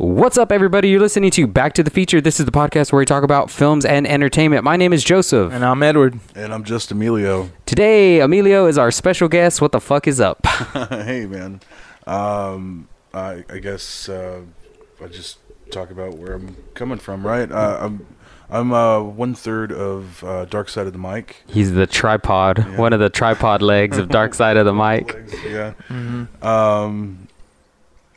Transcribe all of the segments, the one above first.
What's up, everybody? You're listening to Back to the Feature. This is the podcast where we talk about films and entertainment. My name is Joseph. And I'm Edward. And I'm just Emilio. Today, Emilio is our special guest. What the fuck is up? hey, man. Um, I, I guess uh, I just talk about where I'm coming from, right? Uh, I'm I'm uh, one third of uh, Dark Side of the Mic. He's the tripod, Yeah. one of the tripod legs of Dark Side of the Mic. Legs, Yeah. Mm-hmm. Um,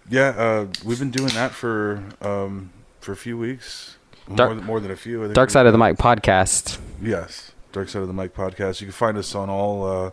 yeah. Uh, we've been doing that for um, for a few weeks. Dark- more, than, more than a few. I think Dark Side of the Mic podcast. Yes, Dark Side of the Mic podcast. You can find us on all uh,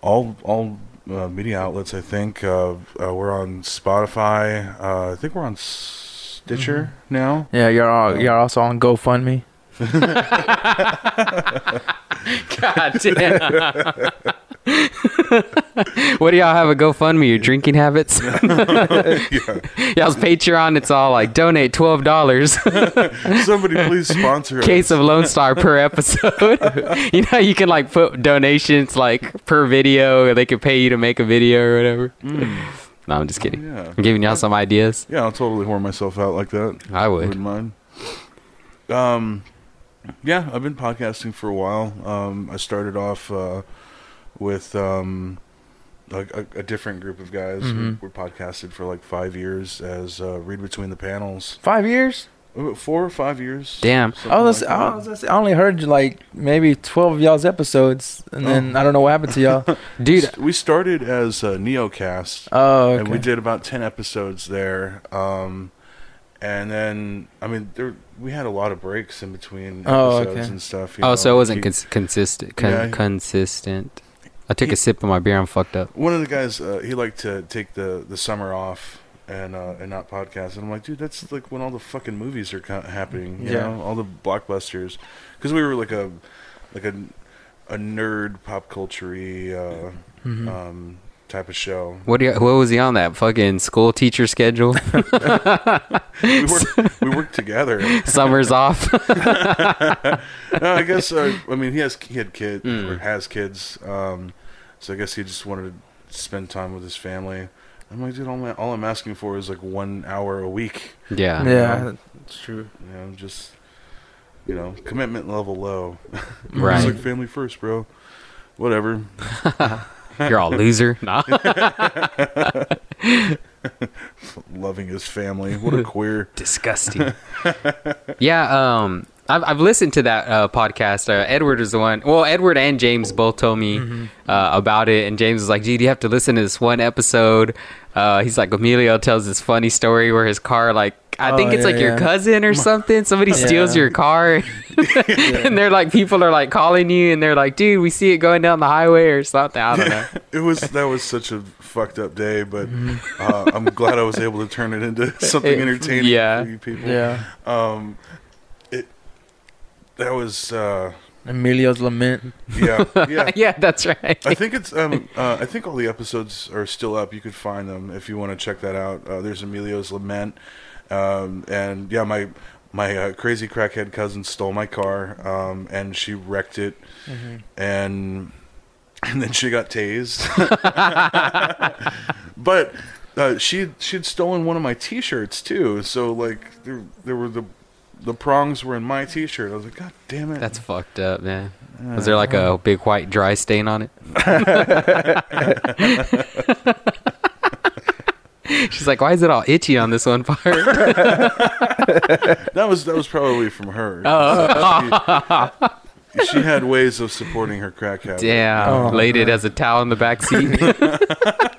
all all uh, media outlets. I think uh, uh, we're on Spotify. Uh, I think we're on Stitcher now. Yeah, you're all, you're also on GoFundMe. God damn. what do y'all have a GoFundMe? Your drinking habits? yeah, Y'all's Patreon, it's all like donate twelve dollars. somebody please sponsor us. case of Lone Star per episode. you know, you can like put donations like per video, or they can pay you to make a video or whatever. Mm, No, I'm just kidding. yeah, I'm giving y'all some ideas. yeah. I'll totally whore myself out like that. I would. Wouldn't mind. Um, yeah, I've been podcasting for a while. Um, I started off uh, with um, like a, a different group of guys. Mhm. We were podcasted for like five years as uh, Read Between the Panels. Five years? Uh, Four or five years. Damn. I was, like I, was I only heard like maybe 12 of y'all's episodes, and then Oh. I don't know what happened to y'all. Dude, we started as uh, Neocast. Oh, okay. and we did about 10 episodes there um and then i mean there we had a lot of breaks in between Oh, episodes okay. and stuff you oh, know, so it wasn't he- cons- consistent. Con- Yeah. consistent. I took He- a sip of my beer. I'm fucked up. one of the guys uh, he liked to take the the summer off and uh and not podcast and i'm like dude that's like when all the fucking movies are co- happening you Yeah. know all the blockbusters because we were like a like a a nerd pop culture uh Mhm. um type of show What do you, what was he on that fucking school teacher schedule? we worked we worked together Summers off. no, I guess uh, I mean he has he had kid Mm. or has kids, um, so I guess he just wanted to spend time with his family. I'm like, dude, all, my, all I'm asking for is like one hour a week. yeah. yeah, that's true. You know, just you know, commitment level low. Right. it's like family first, bro. Whatever. You're all loser. Nah. Loving his family. What a queer. disgusting. yeah, um, I've I've listened to that uh, podcast. Uh, Edward is the one. Well, Edward and James both told me Mm-hmm. uh, about it, and James was like, "Dude, you have to listen to this one episode." Uh, he's like, Emilio tells this funny story where his car, like, I Oh, think it's yeah, like your cousin or something. Somebody steals Yeah. your car, and they're like, people are like calling you, and they're like, "Dude, we see it going down the highway or something." I don't know. It was that was such a fucked up day, but Mm-hmm. uh, I'm glad I was able to turn it into something entertaining yeah. for you people. Yeah. Um, it that was uh, Emilio's Lament. yeah, yeah. yeah, that's right. I think it's um uh, I think all the episodes are still up. You could find them if you want to check that out. Uh, there's Emilio's Lament, um, and yeah, my my uh, crazy crackhead cousin stole my car, um, and she wrecked it, Mm-hmm. and and then she got tased. but uh, she she'd stolen one of my T-shirts too. So like there there were the the prongs were in my T-shirt. I was like, God damn it! That's fucked up, man. Uh, was there like a uh-huh. big white dry stain on it? She's like, why is it all itchy on this one part? that was that was probably from her. Oh. She, she had ways of supporting her crack habit. Damn, Oh, laid it as a towel in the back seat.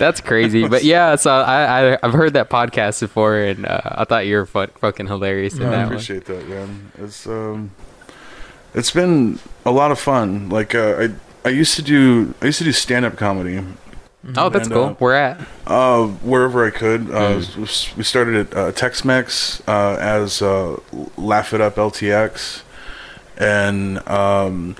That's crazy, but yeah. So I, I I've heard that podcast before, and uh, I thought you were fu- fucking hilarious in I that one. appreciate that, man. It's um, it's been a lot of fun. Like uh, I I used to do I used to do stand up comedy. Oh, that's And, cool. uh, Where at? Uh, wherever I could. Uh, Mm. We started at uh, Tex-Mex uh, as uh, Laugh It Up LTX, and um,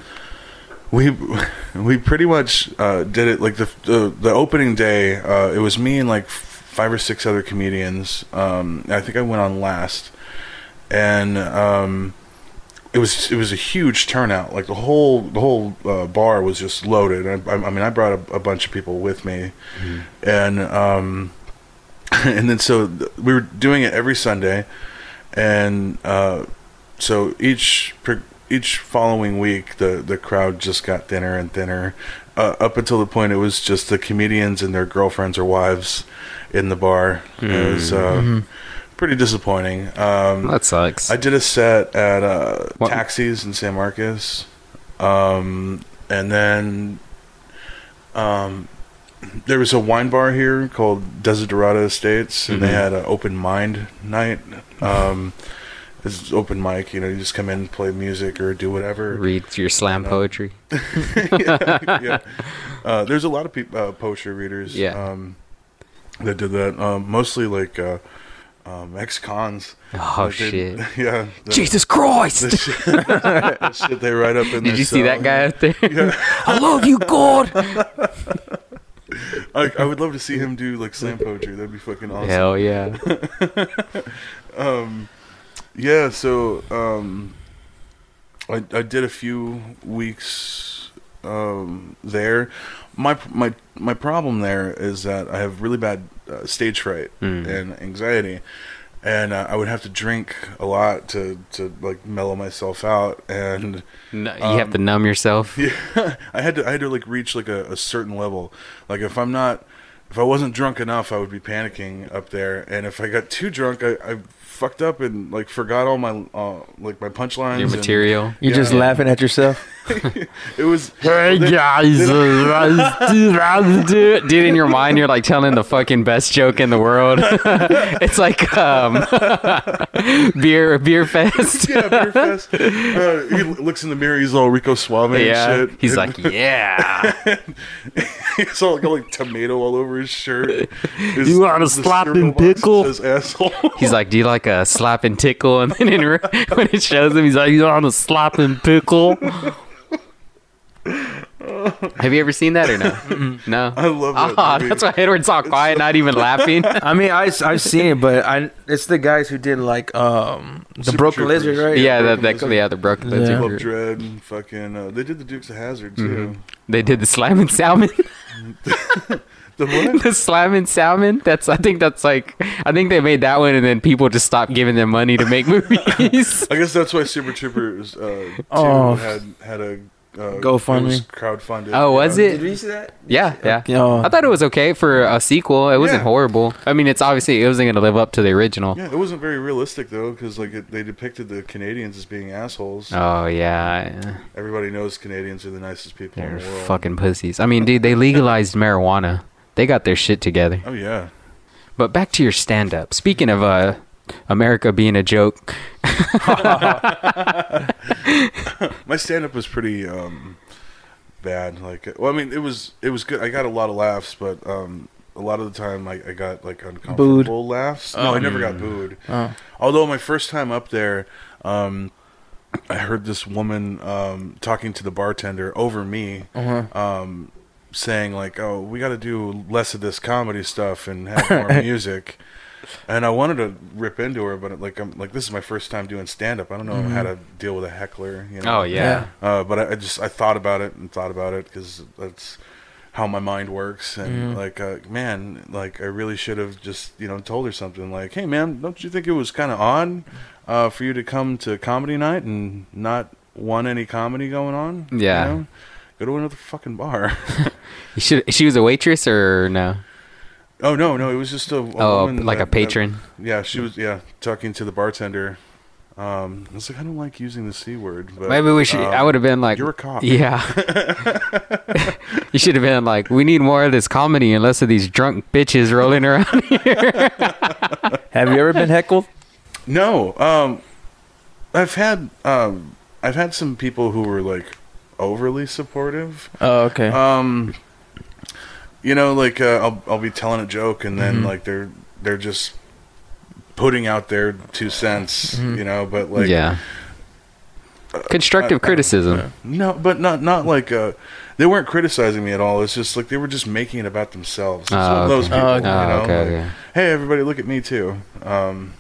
we we pretty much uh, did it like the the, the opening day. Uh, it was me and like five or six other comedians. Um, I think I went on last, and um, it was it was a huge turnout. Like the whole the whole uh, bar was just loaded. I, I, I mean, I brought a, a bunch of people with me, and um, and then so th- we were doing it every Sunday, and uh, so each per- each following week, the the crowd just got thinner and thinner, uh, up until the point it was just the comedians and their girlfriends or wives in the bar. It was uh, pretty disappointing. Um, that sucks. I did a set at uh, Taxis in San Marcos, um, and then um, there was a wine bar here called Desiderata Estates, and they Mhm. had an open mind night. Um, it's open mic, you know, you just come in, play music, or do whatever. Read your slam No. poetry. yeah, yeah. Uh, there's a lot of people, uh, poetry readers, Yeah. um, that did that. Um, mostly like uh, um, ex-cons. Oh Like, they- shit! Yeah. the- Jesus Christ! the shit, the shit they write up in the Did you see that guy out there? Yeah. I love you, God. I, I would love to see him do like slam poetry. That'd be fucking awesome. Hell yeah! Um, yeah. So um, I I did a few weeks um there. My my my problem there is that I have really bad uh, stage fright Mm. and anxiety. And uh, I would have to drink a lot to, to like mellow myself out, and No, you have Um, to numb yourself. Yeah, I had to I had to like reach like a, a certain level. Like if I'm not if I wasn't drunk enough, I would be panicking up there, and if I got too drunk, I, I fucked up and like forgot all my uh, like my punchlines. Your and- material. You're Yeah. just laughing at yourself. it was Hey they- guys, dude, dude, in your mind, you're like telling the fucking best joke in the world. it's like um, beer beer fest. yeah, beer fest. Uh, he looks in the mirror. He's all Rico Suave Yeah, and shit. he's And like, yeah. he's all got like tomato all over his shirt. His, You want a the slapping cereal box pickle? Asshole. He's like, do you like a slap and tickle? And then in, when it shows him, he's like, you on a slap and pickle? Have you ever seen that or no? No. I love that. Oh, movie. that's why Edward's all quiet, not even laughing. I mean, I I've seen it, but I it's the guys who did like um the Super Broken Troopers. Lizard, right? yeah, Broken that, that, yeah, the broken Yeah. lizard. Club. Dread and fucking. Uh, they did the Dukes of Hazzard too. Mm-hmm. They did the Slammin' Salmon. The what? the Slammin' Salmon. That's I think that's like I think they made that one, and then people just stopped giving them money to make movies. I guess that's why Super Troopers uh, two Oh. had had a uh, GoFundMe. it was crowdfunded. Oh, was yeah. it? Did you see that? yeah, yeah. I thought it was okay for a sequel. It wasn't Yeah. horrible. I mean, it's obviously it wasn't going to live up to the original. Yeah, it wasn't very realistic though, because like it, they depicted the Canadians as being assholes. Oh yeah, Everybody knows Canadians are the nicest people they're in the world. fucking pussies. I mean, dude, they legalized marijuana. They got their shit together. Oh yeah. But back to your stand-up. Speaking of uh, America being a joke, My stand up was pretty um, bad. Like, well, I mean, it was it was good. I got a lot of laughs, but um, a lot of the time I, I got like uncomfortable laughs. No, I never got booed. Oh. Although my first time up there, um, I heard this woman um, talking to the bartender over me, Uh-huh. um, saying like, "Oh, we got to do less of this comedy stuff and have more music." And I wanted to rip into her, but like, I'm like, this is my first time doing stand up. I don't know how to deal with a heckler. You know? oh yeah, Uh, but I, I just I thought about it and thought about it because that's how my mind works. And like, uh, man, like I really should have just you know told her something like, "Hey, man, don't you think it was kind of odd uh, for you to come to comedy night and not want any comedy going on? You Yeah. know? go to another fucking bar." You should, she was a waitress or no? Oh no, no, it was just a, a Oh, woman like a that- that- patron. yeah, she was yeah talking to the bartender. Um, I was like, I don't like using the c word, but Maybe we should. I um, would have been like, you're a cop. Yeah. you should have been like, we need more of this comedy and less of these drunk bitches rolling around here. Have you ever been heckled? No, um, I've had um, I've had some people who were like overly supportive. Oh, okay. Um, you know, like uh, I'll I'll be telling a joke and then Mhm. like they're they're just putting out their two cents. Mhm. You know, but like yeah. Constructive I- I- criticism. no, but not not like uh, they weren't criticizing me at all. It's just like they were just making it about themselves. It's Oh, one of those people, Oh, you okay. know. Oh, okay, like, okay. Hey, everybody, look at me too. Um,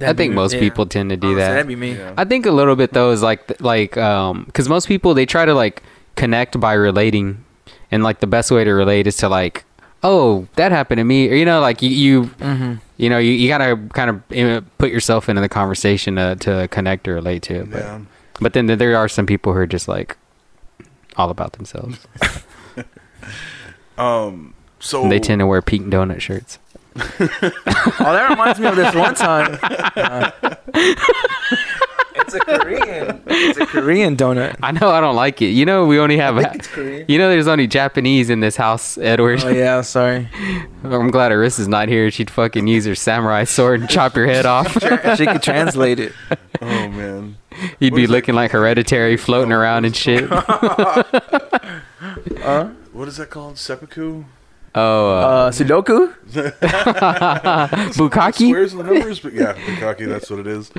I think most people tend to do that. That'd be me. yeah. I think a little bit though is like like um because most people they try to like connect by relating, and like the best way to relate is to like oh, that happened to me. Or, you know, like you, you, Mm-hmm. you know, you, you gotta kind of put yourself into the conversation to, to connect or relate to it. But, Yeah. but then there are some people who are just like all about themselves. Um. So And they tend to wear pink donut shirts. Oh, that reminds me of this one time. Uh, it's a Korean. It's a Korean donut. I know I don't like it. You know, we only have. I think it's Korean. You know, there's only Japanese in this house, Edward. Oh yeah, sorry. I'm glad Arissa's not here. She'd fucking use her samurai sword and chop your head off. She could translate it. Oh man. You'd What be looking like hereditary, floating around and shit. Uh, What is that called? Seppuku. Oh, uh, uh, Sudoku. Bukaki. Squares and the numbers, but yeah, Bukaki. That's what it is.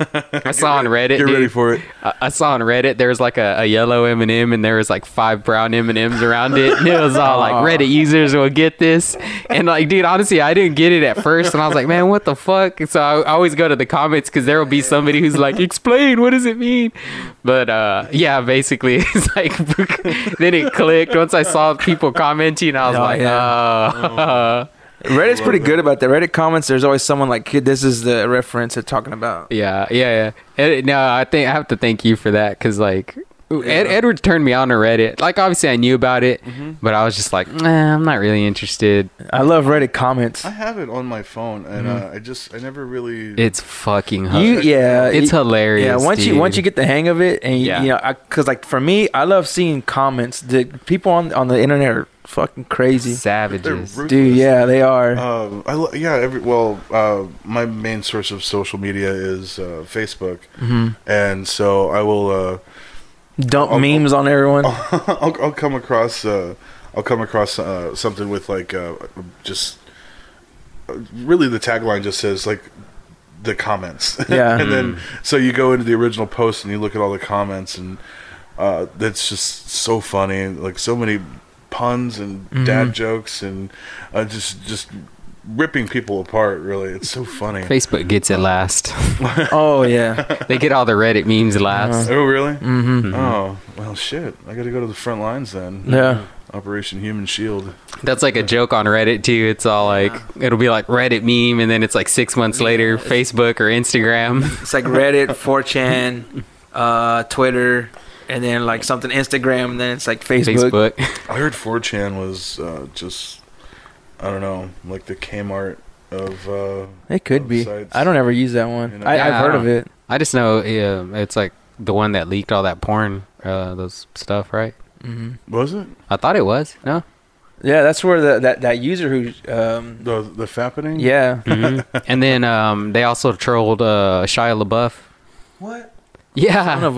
I saw on Reddit. Get ready for it. I I saw on Reddit there was like a, a yellow M and m and there was like five brown M and M's around it, and it was all like Reddit users will get this, and like, dude, honestly, I didn't get it at first, and I was like, man, what the fuck? So I, I always go to the comments because there will be somebody who's like, explain what does it mean? But uh, yeah, basically, it's like then it clicked once I saw people commenting. I was Oh, like, yeah. oh. Reddit's pretty good about that. Reddit comments, there's always someone like, "Kid, this is the reference they're talking about." Yeah, yeah, yeah. No, I think I have to thank you for that because like Ed, Edward turned me on to Reddit. Like obviously I knew about it, but I was just like, nah, I'm not really interested. I love Reddit comments. I have it on my phone, and uh, I just I never really. It's fucking You, hilarious. yeah, it's you- hilarious. Yeah, once you once you get the hang of it, and Yeah. you know, because like for me, I love seeing comments. The people on on the internet are fucking crazy, They're savages. dude. Yeah, they are. Um, I lo- yeah. Every well, uh, my main source of social media is uh, Facebook, Mhm. and so I will. Uh, Dump I'll- memes on everyone. I'll, I'll come across uh, I'll come across uh, something with like uh, just uh, really the tagline just says like the comments Yeah. and then so you go into the original post and you look at all the comments and uh, that's just so funny like so many puns and dad jokes and uh, just just ripping people apart really it's so funny Facebook gets it last. oh yeah, they get all the Reddit memes last. oh really Mm-hmm. oh well shit I got to go to the front lines then yeah. Operation Human Shield That's like a joke on Reddit too. It's all like it'll be like Reddit meme, and then it's like six months later, Facebook or Instagram. It's like Reddit, 4chan, uh, Twitter, and then like something Instagram, and then it's like Facebook. Facebook. I heard 4chan was uh, just, I don't know, like the Kmart of. Uh, It could be. Websites. I don't ever use that one. You know? I, Yeah, I've I heard don't- of it. I just know yeah, it's like the one that leaked all that porn, uh, those stuff, right? Mm-hmm. was it I thought it was. No. Yeah, that's where the that, that user who um the the fappening? yeah. Mhm. and then um, they also trolled uh, Shia LaBeouf. What? Yeah.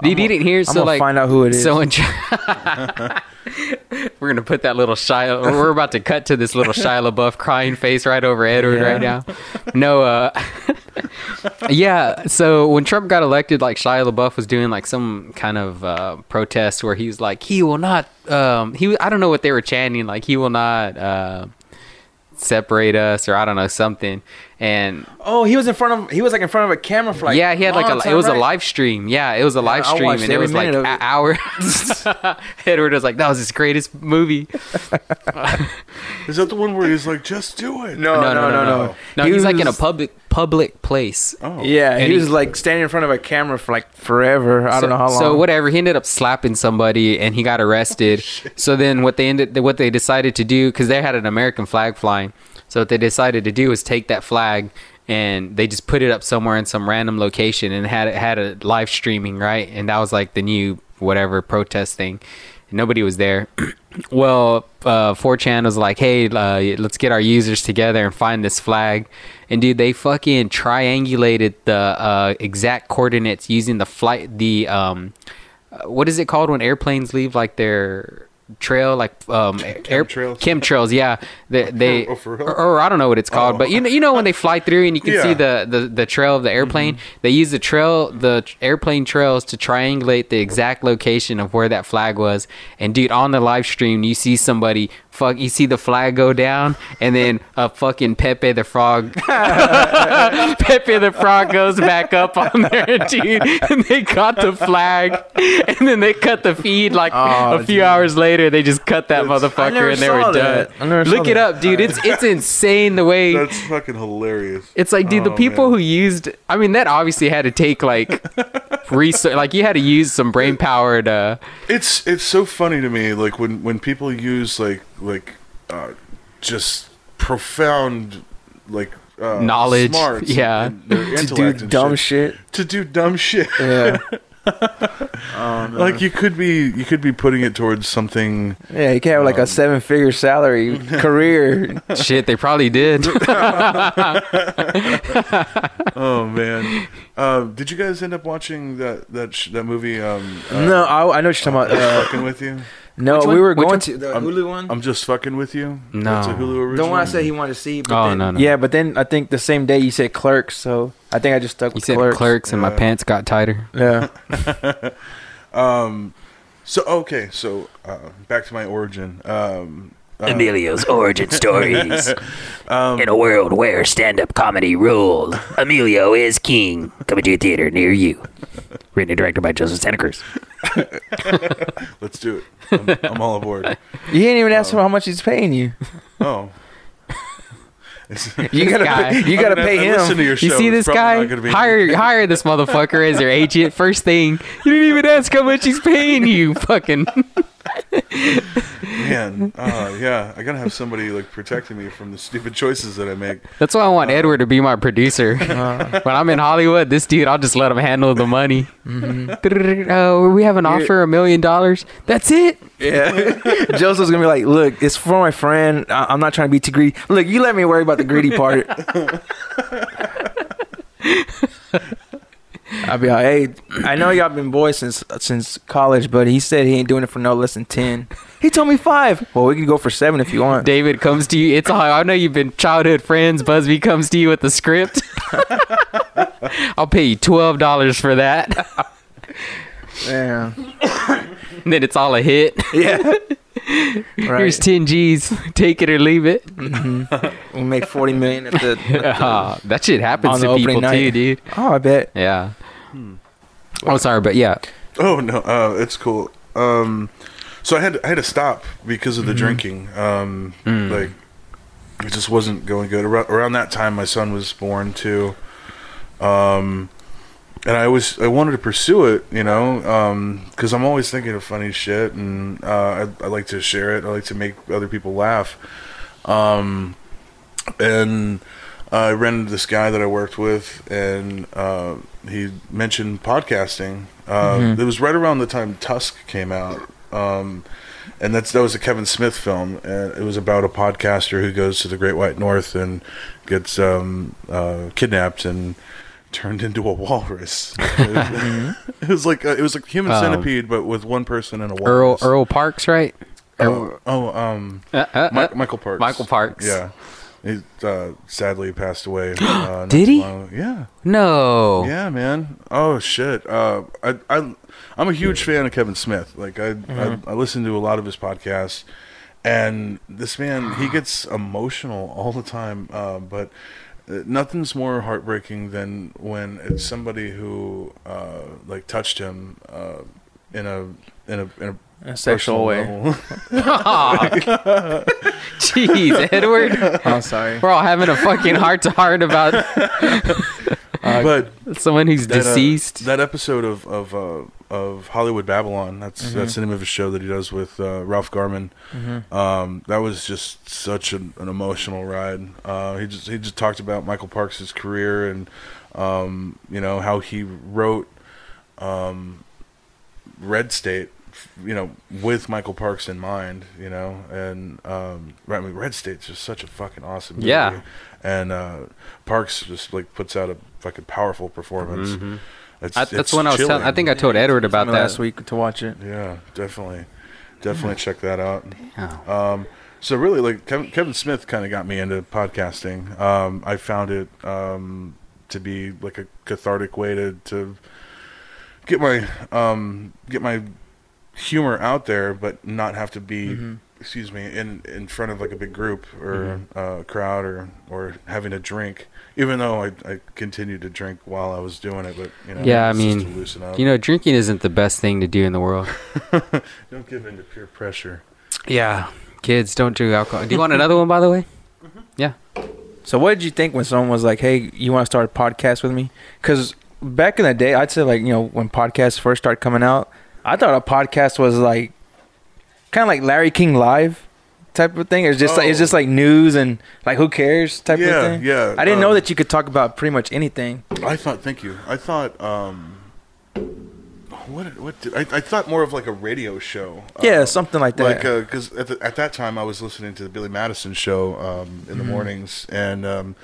Son of a. you I'm didn't hear? So gonna like, find out who it is. so in we're gonna put that little Shia. We're about to cut to this little Shia LaBeouf crying face right over Edward Yeah. right now. No, uh, yeah. So when Trump got elected, like Shia LaBeouf was doing like some kind of uh, protest where he was like, he will not. Um, he I don't know what they were chanting. Like he will not. Uh, separate us or I don't know something and oh, he was in front of. He was like in front of a camera for like. yeah, he had like a time, it was a live stream. Yeah, it was a live I stream, and it was like minute an it. hour. Edward was like, "That was his greatest movie." Is that the one where he's like, just do it? No, no, no, no. no. No, He he's like in a public public place. Oh. Yeah, And he, he- was like standing in front of a camera for like forever. I so, don't know how long. So whatever, he ended up slapping somebody, and he got arrested. Oh, so then what they ended, what they decided to do, because they had an American flag flying. So what they decided to do was take that flag and they just put it up somewhere in some random location and had it had a live streaming right, and that was like the new whatever protest thing. Nobody was there. well, uh, 4chan was like, hey, uh, let's get our users together and find this flag. And dude, they fucking triangulated the uh, exact coordinates using the flight, the um, uh, what is it called when airplanes leave like their trail, like um, air Chemtrails? chemtrails. Yeah, they, they Oh, or, or I don't know what it's called, Oh. but you know, you know when they fly through and you can Yeah. see the, the the trail of the airplane. They use the trail, the airplane trails to triangulate the exact location of where that flag was. And dude, on the live stream, you see somebody fuck you see the flag go down and then a fucking Pepe the Frog Pepe the Frog goes back up on there, dude. And they caught the flag and then they cut the feed like Oh, a few dude. hours later they just cut that That's- I motherfucker and they were that. done. I never saw Look it that. up, dude. It's it's insane the way That's fucking hilarious. it's like, dude, the Oh, people man. who used, I mean, that obviously had to take like research, like you had to use some brain power to, It's it's so funny to me, like when when people use like like uh, just profound like uh, Knowledge, smarts yeah. to do dumb shit, shit. to do dumb shit. Yeah. oh, no. Like you could be you could be putting it towards something. yeah, you can have like a seven figure salary career. shit, they probably did. Oh man, uh, did you guys end up watching that that sh- that movie? Um, uh, no, I, I know what you're talking about. Uh, fucking with you. no, Which we one? were Which going one? to the I'm- Hulu one. I'm just fucking with you. No. That's a Hulu original. the one I said he wanted to see. But Oh, then, no, no. Yeah, but then I think the same day you said Clerks, so I think I just stuck You with said Clerks. clerks, and my pants got tighter. Yeah. Um, so okay, so uh, back to my origin. Um, Emilio's origin stories. um, In a world where stand up comedy ruled, Emilio is king. Coming to a theater near you. Written and directed by Joseph Santa Cruz. let's do it. I'm, I'm all aboard. You didn't even ask him how much he's paying you. Oh. It's- You gotta, guy. pay, you gotta I mean, I- pay I listen to him. your You show. see It's this probably guy? not gonna be- Hire hire this motherfucker as your agent. First thing, you didn't even ask how much he's paying you. Fucking Man, uh, yeah, I gotta have somebody like protecting me from the stupid choices that I make. That's why I want Edward to be my producer. when I'm in Hollywood, this dude, I'll just let him handle the money. Uh, we have an offer a million dollars. That's it. Yeah. Joseph's gonna be like, look, it's for my friend. I- I'm not trying to be too greedy. Look, you let me worry about the greedy part. I'll be like, hey, I know y'all been boys since since college, but he said he ain't doing it for no less than ten. He told me five. Well, we can go for seven if you want. David comes to you. It's all. I know you've been childhood friends. Busby comes to you with the script. I'll pay you twelve dollars for that. Yeah. Then it's all a hit. Yeah. Right. Here's ten G's. Take it or leave it. we make forty million at the. at the- Ah, that shit happens On the to opening people too, night. dude. oh, I bet. Yeah. Oh, sorry, but yeah. Oh no, uh, it's cool. Um, so I had I had to stop because of the drinking. Um, Like it just wasn't going good. Around, around that time, my son was born too. Um, and I was I wanted to pursue it, you know, because I'm always thinking of funny shit, and uh, I, I like to share it. I like to make other people laugh. Um, and I ran into this guy that I worked with, and uh, he mentioned podcasting. Uh, It was right around the time Tusk came out, um, and that's that was a Kevin Smith film, and it was about a podcaster who goes to the Great White North and gets um, uh, kidnapped and turned into a walrus. it was like uh, it was like human Um, centipede, but with one person and a Earl walrus. Earl Parks, right? Oh, oh, um, Uh, uh, uh. Michael Parks. Michael Parks. Yeah. He uh, sadly passed away. Uh, Did he? Yeah. No. Yeah, man. Oh shit. Uh, I I I'm a huge fan of Kevin Smith. Like I Mm-hmm. I, I listen to a lot of his podcasts, and this man he gets emotional all the time. Uh, but uh, nothing's more heartbreaking than when it's somebody who uh, like touched him uh, in a in a in a a sexual way. level. Jeez, Edward. I'm sorry. We're all having a fucking heart to heart about but someone who's that, uh, deceased. that episode of of uh, of Hollywood Babylon. That's Mm-hmm. that's the name of a show that he does with uh, Ralph Garman. Mm-hmm. Um, that was just such an, an emotional ride. Uh, he just he just talked about Michael Parks' career and um, you know how he wrote um, Red State. You know, with Michael Parks in mind, you know, and um, I mean, Red State's just such a fucking awesome movie. Yeah. and uh, Parks just like puts out a fucking powerful performance. It's, Mm-hmm. I, it's that's when I was telling. I think I told Edward about that last week to watch it. Yeah, definitely, definitely check that out. Yeah. Um, so really, like Kevin, Kevin Smith kind of got me into podcasting. Um, I found it um, to be like a cathartic way to to get my um, get my humor out there, but not have to be mm-hmm. excuse me, in in front of like a big group or mm-hmm. uh, crowd or or having a drink. Even though I, I continued to drink while I was doing it, but you know, Yeah, I mean, to loosen up. You know, drinking isn't the best thing to do in the world. don't give in to peer pressure. Yeah, kids don't drink alcohol. Do you want another one, by the way? Mm-hmm. Yeah. So what did you think when someone was like, "Hey, you want to start a podcast with me?" Because back in the day, I'd say like you know when podcasts first started coming out, I thought a podcast was like kind of like Larry King Live type of thing. It's just like it's Oh. just like news and like who cares type Yeah, of thing. yeah, I didn't know um, that you could talk about pretty much anything. I thought, thank you. I thought, um, what what did, I, I thought more of like a radio show. yeah, Uh, something like that. like because at, the, at that time I was listening to the Billy Madison show um, in the Mhm. mornings, and um,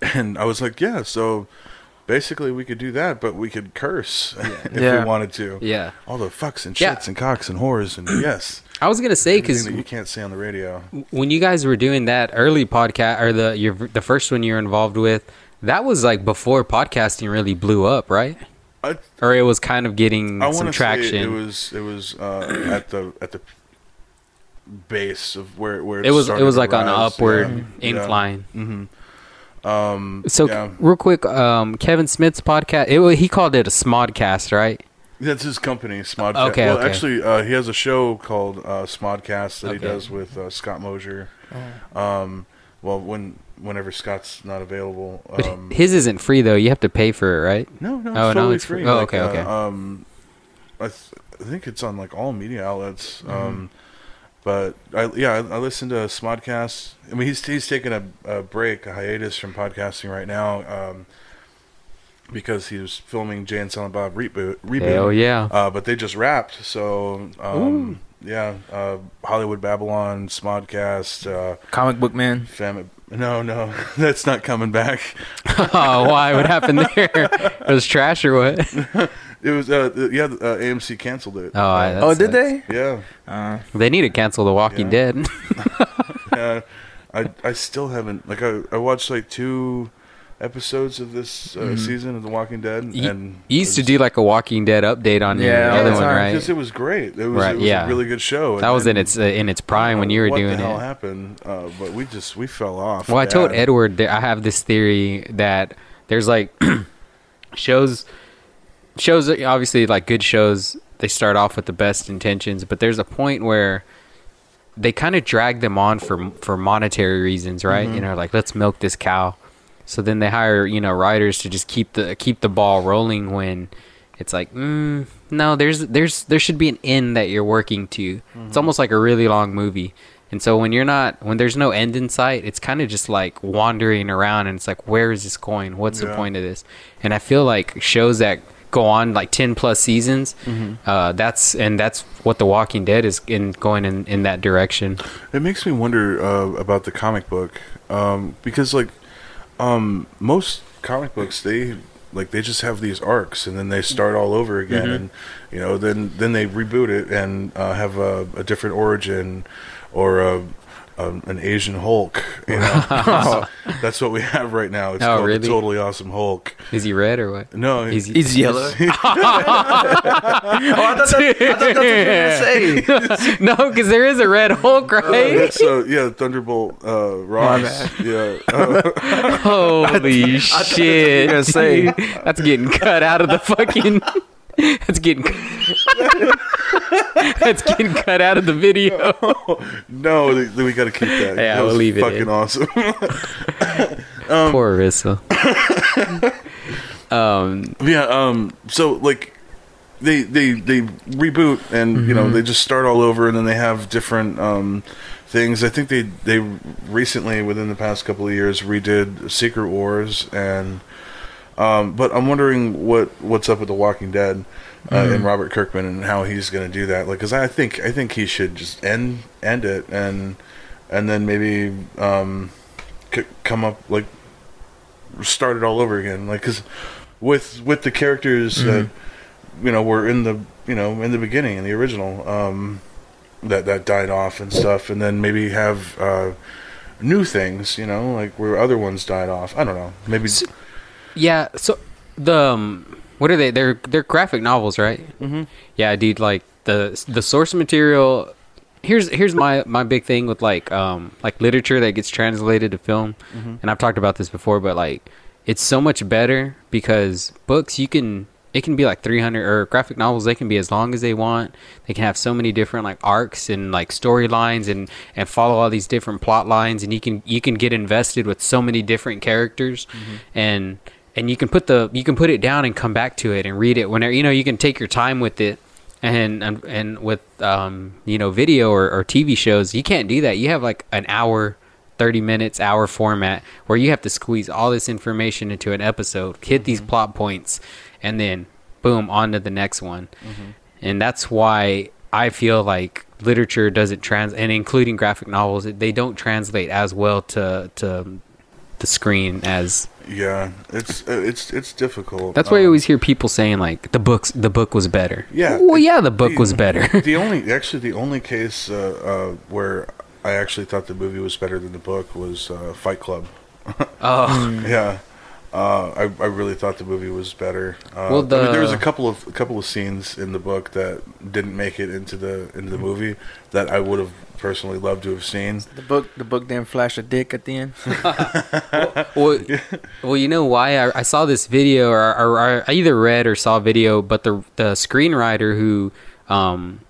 and I was like, yeah, so basically we could do that, but we could curse if Yeah. we wanted to. Yeah. All the fucks and Yeah. shits and cocks and whores and yes, I was gonna say because you can't say on the radio. when you guys were doing that early podcast or the your the first one you were involved with, that was like before podcasting really blew up, right? I Or it was kind of getting I some traction. it was it was uh, at the at the base of where where it was it was like on an upward Yeah. incline. hmm Um, So yeah. real quick, um, Kevin Smith's podcast. It, he called it a Smodcast, right? That's his company, Smodcast. Okay, well, okay. actually, uh, he has a show called uh, Smodcast that he does with uh, Scott Mosier. Um, well, when whenever Scott's not available, But um, his isn't free though. You have to pay for it, right? no, no, it's Oh, no, it's free. free. Oh, Like, okay, uh, okay. Um, I, th- I think it's on like all media outlets. Mm-hmm. Um, but I yeah, I, I listened to Smodcast. I mean, he's he's taking a, a break, a hiatus from podcasting right now. Um, because he was filming Jay and Silent Bob reboot. reboot. Hell yeah! Uh, but they just wrapped, so um, yeah. Uh, Hollywood Babylon, Smodcast, uh, Comic Book Man. Fam- No, no, that's not coming back. oh, why? What happened there? it was trash or what? It was uh, th- yeah. Uh, AMC canceled it. Oh, I- Oh, did they? yeah, Uh, They need to cancel The Walking Yeah. Dead. yeah. I I still haven't like I I watched like two episodes of this uh, Mhm. season of The Walking Dead. You- and You used to do like a Walking Dead update on your Yeah, all other one, right? because it was great. It was, Right, it was yeah. a really good show. That and was in its uh, in its prime when you were what doing the hell it. happened? Uh, but we just we fell off. Well, I told. Edward that I have this theory that there's like shows shows obviously like good shows they start off with the best intentions, but there's a point where they kind of drag them on for for monetary reasons, right? Mhm. You know, like let's milk this cow. So then they hire, you know, writers to just keep the keep the ball rolling when it's like, mm, no, there's there's there should be an end that you're working to. It's almost like a really long movie. And so when you're not when there's no end in sight, it's kind of just like wandering around and it's like where is this going? What's the point of this? And I feel like shows that go on like 10 plus seasons, uh, that's and that's what The Walking Dead is in going in in that direction. It makes me wonder uh, about the comic book um, because, like, um, most comic books they like they just have these arcs and then they start all over again, Mm-hmm. and you know then then they reboot it and uh, have a, a different origin or a, um, an Asian Hulk. You know, that's what we have right now. It's Oh, called really? the Totally Awesome Hulk. Is he red or what? No, He's- he's yellow. oh, I thought, that, I thought that's what you were gonna say. no, because there is a red Hulk, right? so yeah, Thunderbolt uh, Ross. Yeah. Uh, Holy shit! gonna say. that's getting cut out of the fucking. That's getting. that's getting cut out of the video. No, th- we got to keep that. Yeah, that we'll leave it Fucking in. awesome. Poor Arissa. um. yeah. Um. So like, they they they reboot and you know Mm-hmm. they just start all over and then they have different um things. I think they they recently within the past couple of years redid Secret Wars and. Um, but I'm wondering what what's up with The Walking Dead uh, Mm-hmm. and Robert Kirkman and how he's going to do that. Like, because I think I think he should just end end it and and then maybe um, c- come up like start it all over again. Like, because with with the characters that you know were in the you know in the beginning in the original um, that that died off and stuff, and then maybe have uh, new things. You know, like where other ones died off. I don't know. Maybe. Yeah. So the um, what are they? They're they're graphic novels, right? Mhm. Yeah, dude. Like the the source material here's here's my my big thing with like um like literature that gets translated to film, and I've talked about this before, but like it's so much better because books you can it can be like 300 or graphic novels they can be as long as they want they can have so many different like arcs and like storylines and and follow all these different plot lines and you can you can get invested with so many different characters and and you can put the you can put it down and come back to it and read it whenever you know you can take your time with it and and, and with um you know video or, or tv shows you can't do that. You have like an hour 30 minutes hour format where you have to squeeze all this information into an episode hit these plot points and then boom on to the next one. And that's why i feel like literature doesn't trans and including graphic novels they don't translate as well to to the screen as Yeah, it's uh, it's it's difficult. that's why you Um, always hear people saying like the books the book was better Yeah, well it- yeah the book was better the only actually the only case uh, uh, where I actually thought the movie was better than the book was uh, Fight Club. oh Yeah. Uh, I, I really thought the movie was better. Uh, Well, I mean, there was a couple of a couple of scenes in the book that didn't make it into the into the movie that I would have personally loved to have seen. The book, the book didn't flash a dick at the end. well, well, you know why I, I saw this video, or, or, or I either read or saw a video, but the the screenwriter who um,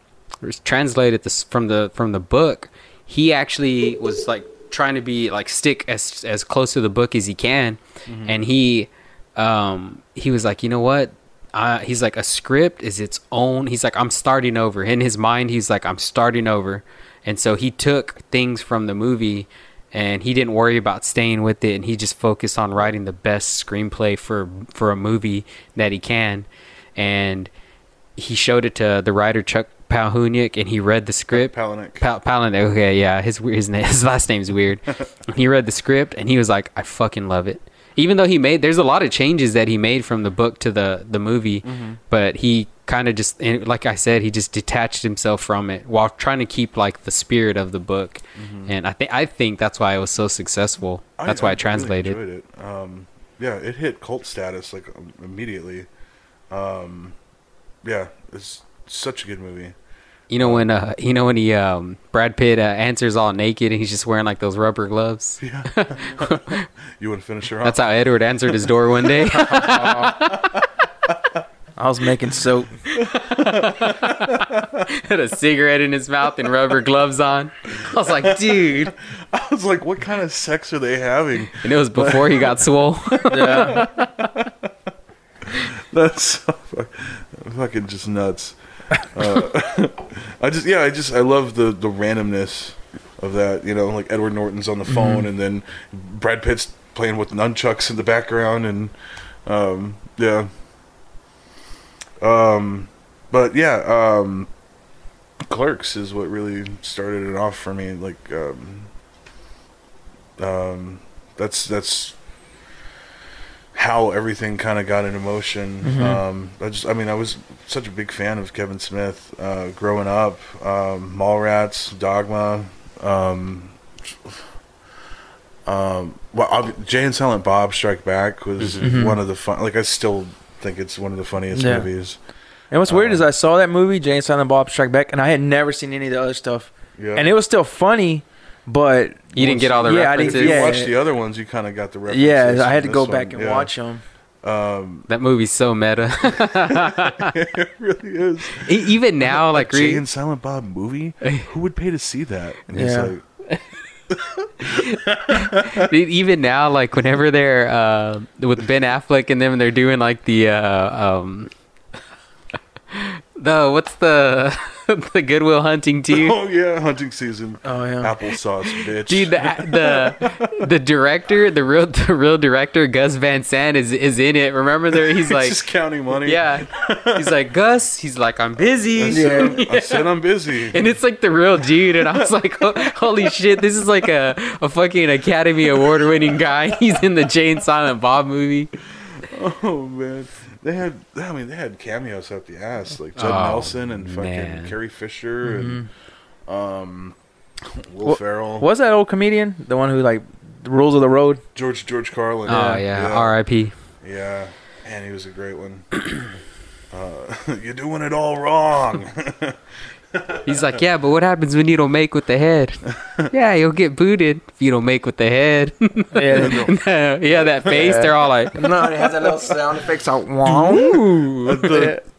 translated this from the from the book, he actually was like trying to be like stick as as close to the book as he can, and he um, he was like, you know what. Uh, he's like a script is its own. He's like I'm starting over in his mind. He's like I'm starting over, and so he took things from the movie and he didn't worry about staying with it and he just focused on writing the best screenplay for for a movie that he can and he showed it to the writer Chuck Palahniuk and he read the script Palahniuk. Pal- Palahniuk okay yeah his his name his last name's weird he read the script and he was like I fucking love it even though he made there's a lot of changes that he made from the book to the the movie but he kind of just like I said he just detached himself from it while trying to keep like the spirit of the book and I think I think that's why it was so successful that's why I, translated Really it. Um, yeah, it hit cult status like um, immediately. Um, yeah, it's such a good movie. You know when uh you know when he um Brad Pitt uh, answers all naked and he's just wearing like those rubber gloves Yeah. you want to finish her off? that's how Edward answered his door one day I was making soap. had a cigarette in his mouth and rubber gloves on I was like dude I was like, what kind of sex are they having? and it was before he got swole Yeah. That's so fucking just nuts. Uh, I just yeah, I just I love the the randomness of that. You know, like Edward Norton's on the phone, and then Brad Pitt's playing with nunchucks in the background, and um, yeah. Um, but yeah, um, Clerks is what really started it off for me. Like, um, um, that's that's how everything kind of got into motion. Um, I just, I mean, I was such a big fan of Kevin Smith uh, growing up. Um, Mallrats, Dogma. Um, um, well, Jay and Silent Bob Strike Back was one of the fun. Like, I still think it's one of the funniest Yeah. movies. And what's weird is I saw that movie, Jay and Silent Bob Strike Back, and I had never seen any of the other stuff. Yeah, And it was still funny, but you didn't get all the Yeah, I didn't- references If you yeah. watch the other ones, you kind of got the references. yeah, I had to go this back one, and yeah. watch them. Um, that movie's so meta it really is. E- even now like Jay and Silent Bob movie. Who would pay to see that? And Yeah. he's like, even now, like whenever they're uh, with Ben Affleck and them, they're doing like the uh, um, the what's the the Goodwill Hunting too. oh yeah, hunting season. Oh yeah. Applesauce, bitch. Dude, the, the the director, the real the real director, Gus Van Sant is is in it. Remember there? He's He's like, just counting money. yeah, he's like Gus. He's like, I'm I busy. said, I said I'm busy. And it's like the real dude, and I was like, "Holy shit! This is like a, a fucking Academy Award winning guy. He's in the Jay and Silent Bob movie." Oh man, they had. I mean, they had cameos out the ass, like Judd Oh, Nelson and fucking man. Carrie Fisher and um, Will Wha- Ferrell, Was that old comedian the one who like the rules of the road? George George Carlin. Oh yeah, R.I.P. Yeah, and he was a great one. uh, you're doing it all wrong. He's like, yeah, but what happens when you don't make with the head? yeah, you'll get booted if you don't make with the head. Yeah. yeah, that face. They're all like, no, it has that little sound effects out. Wow.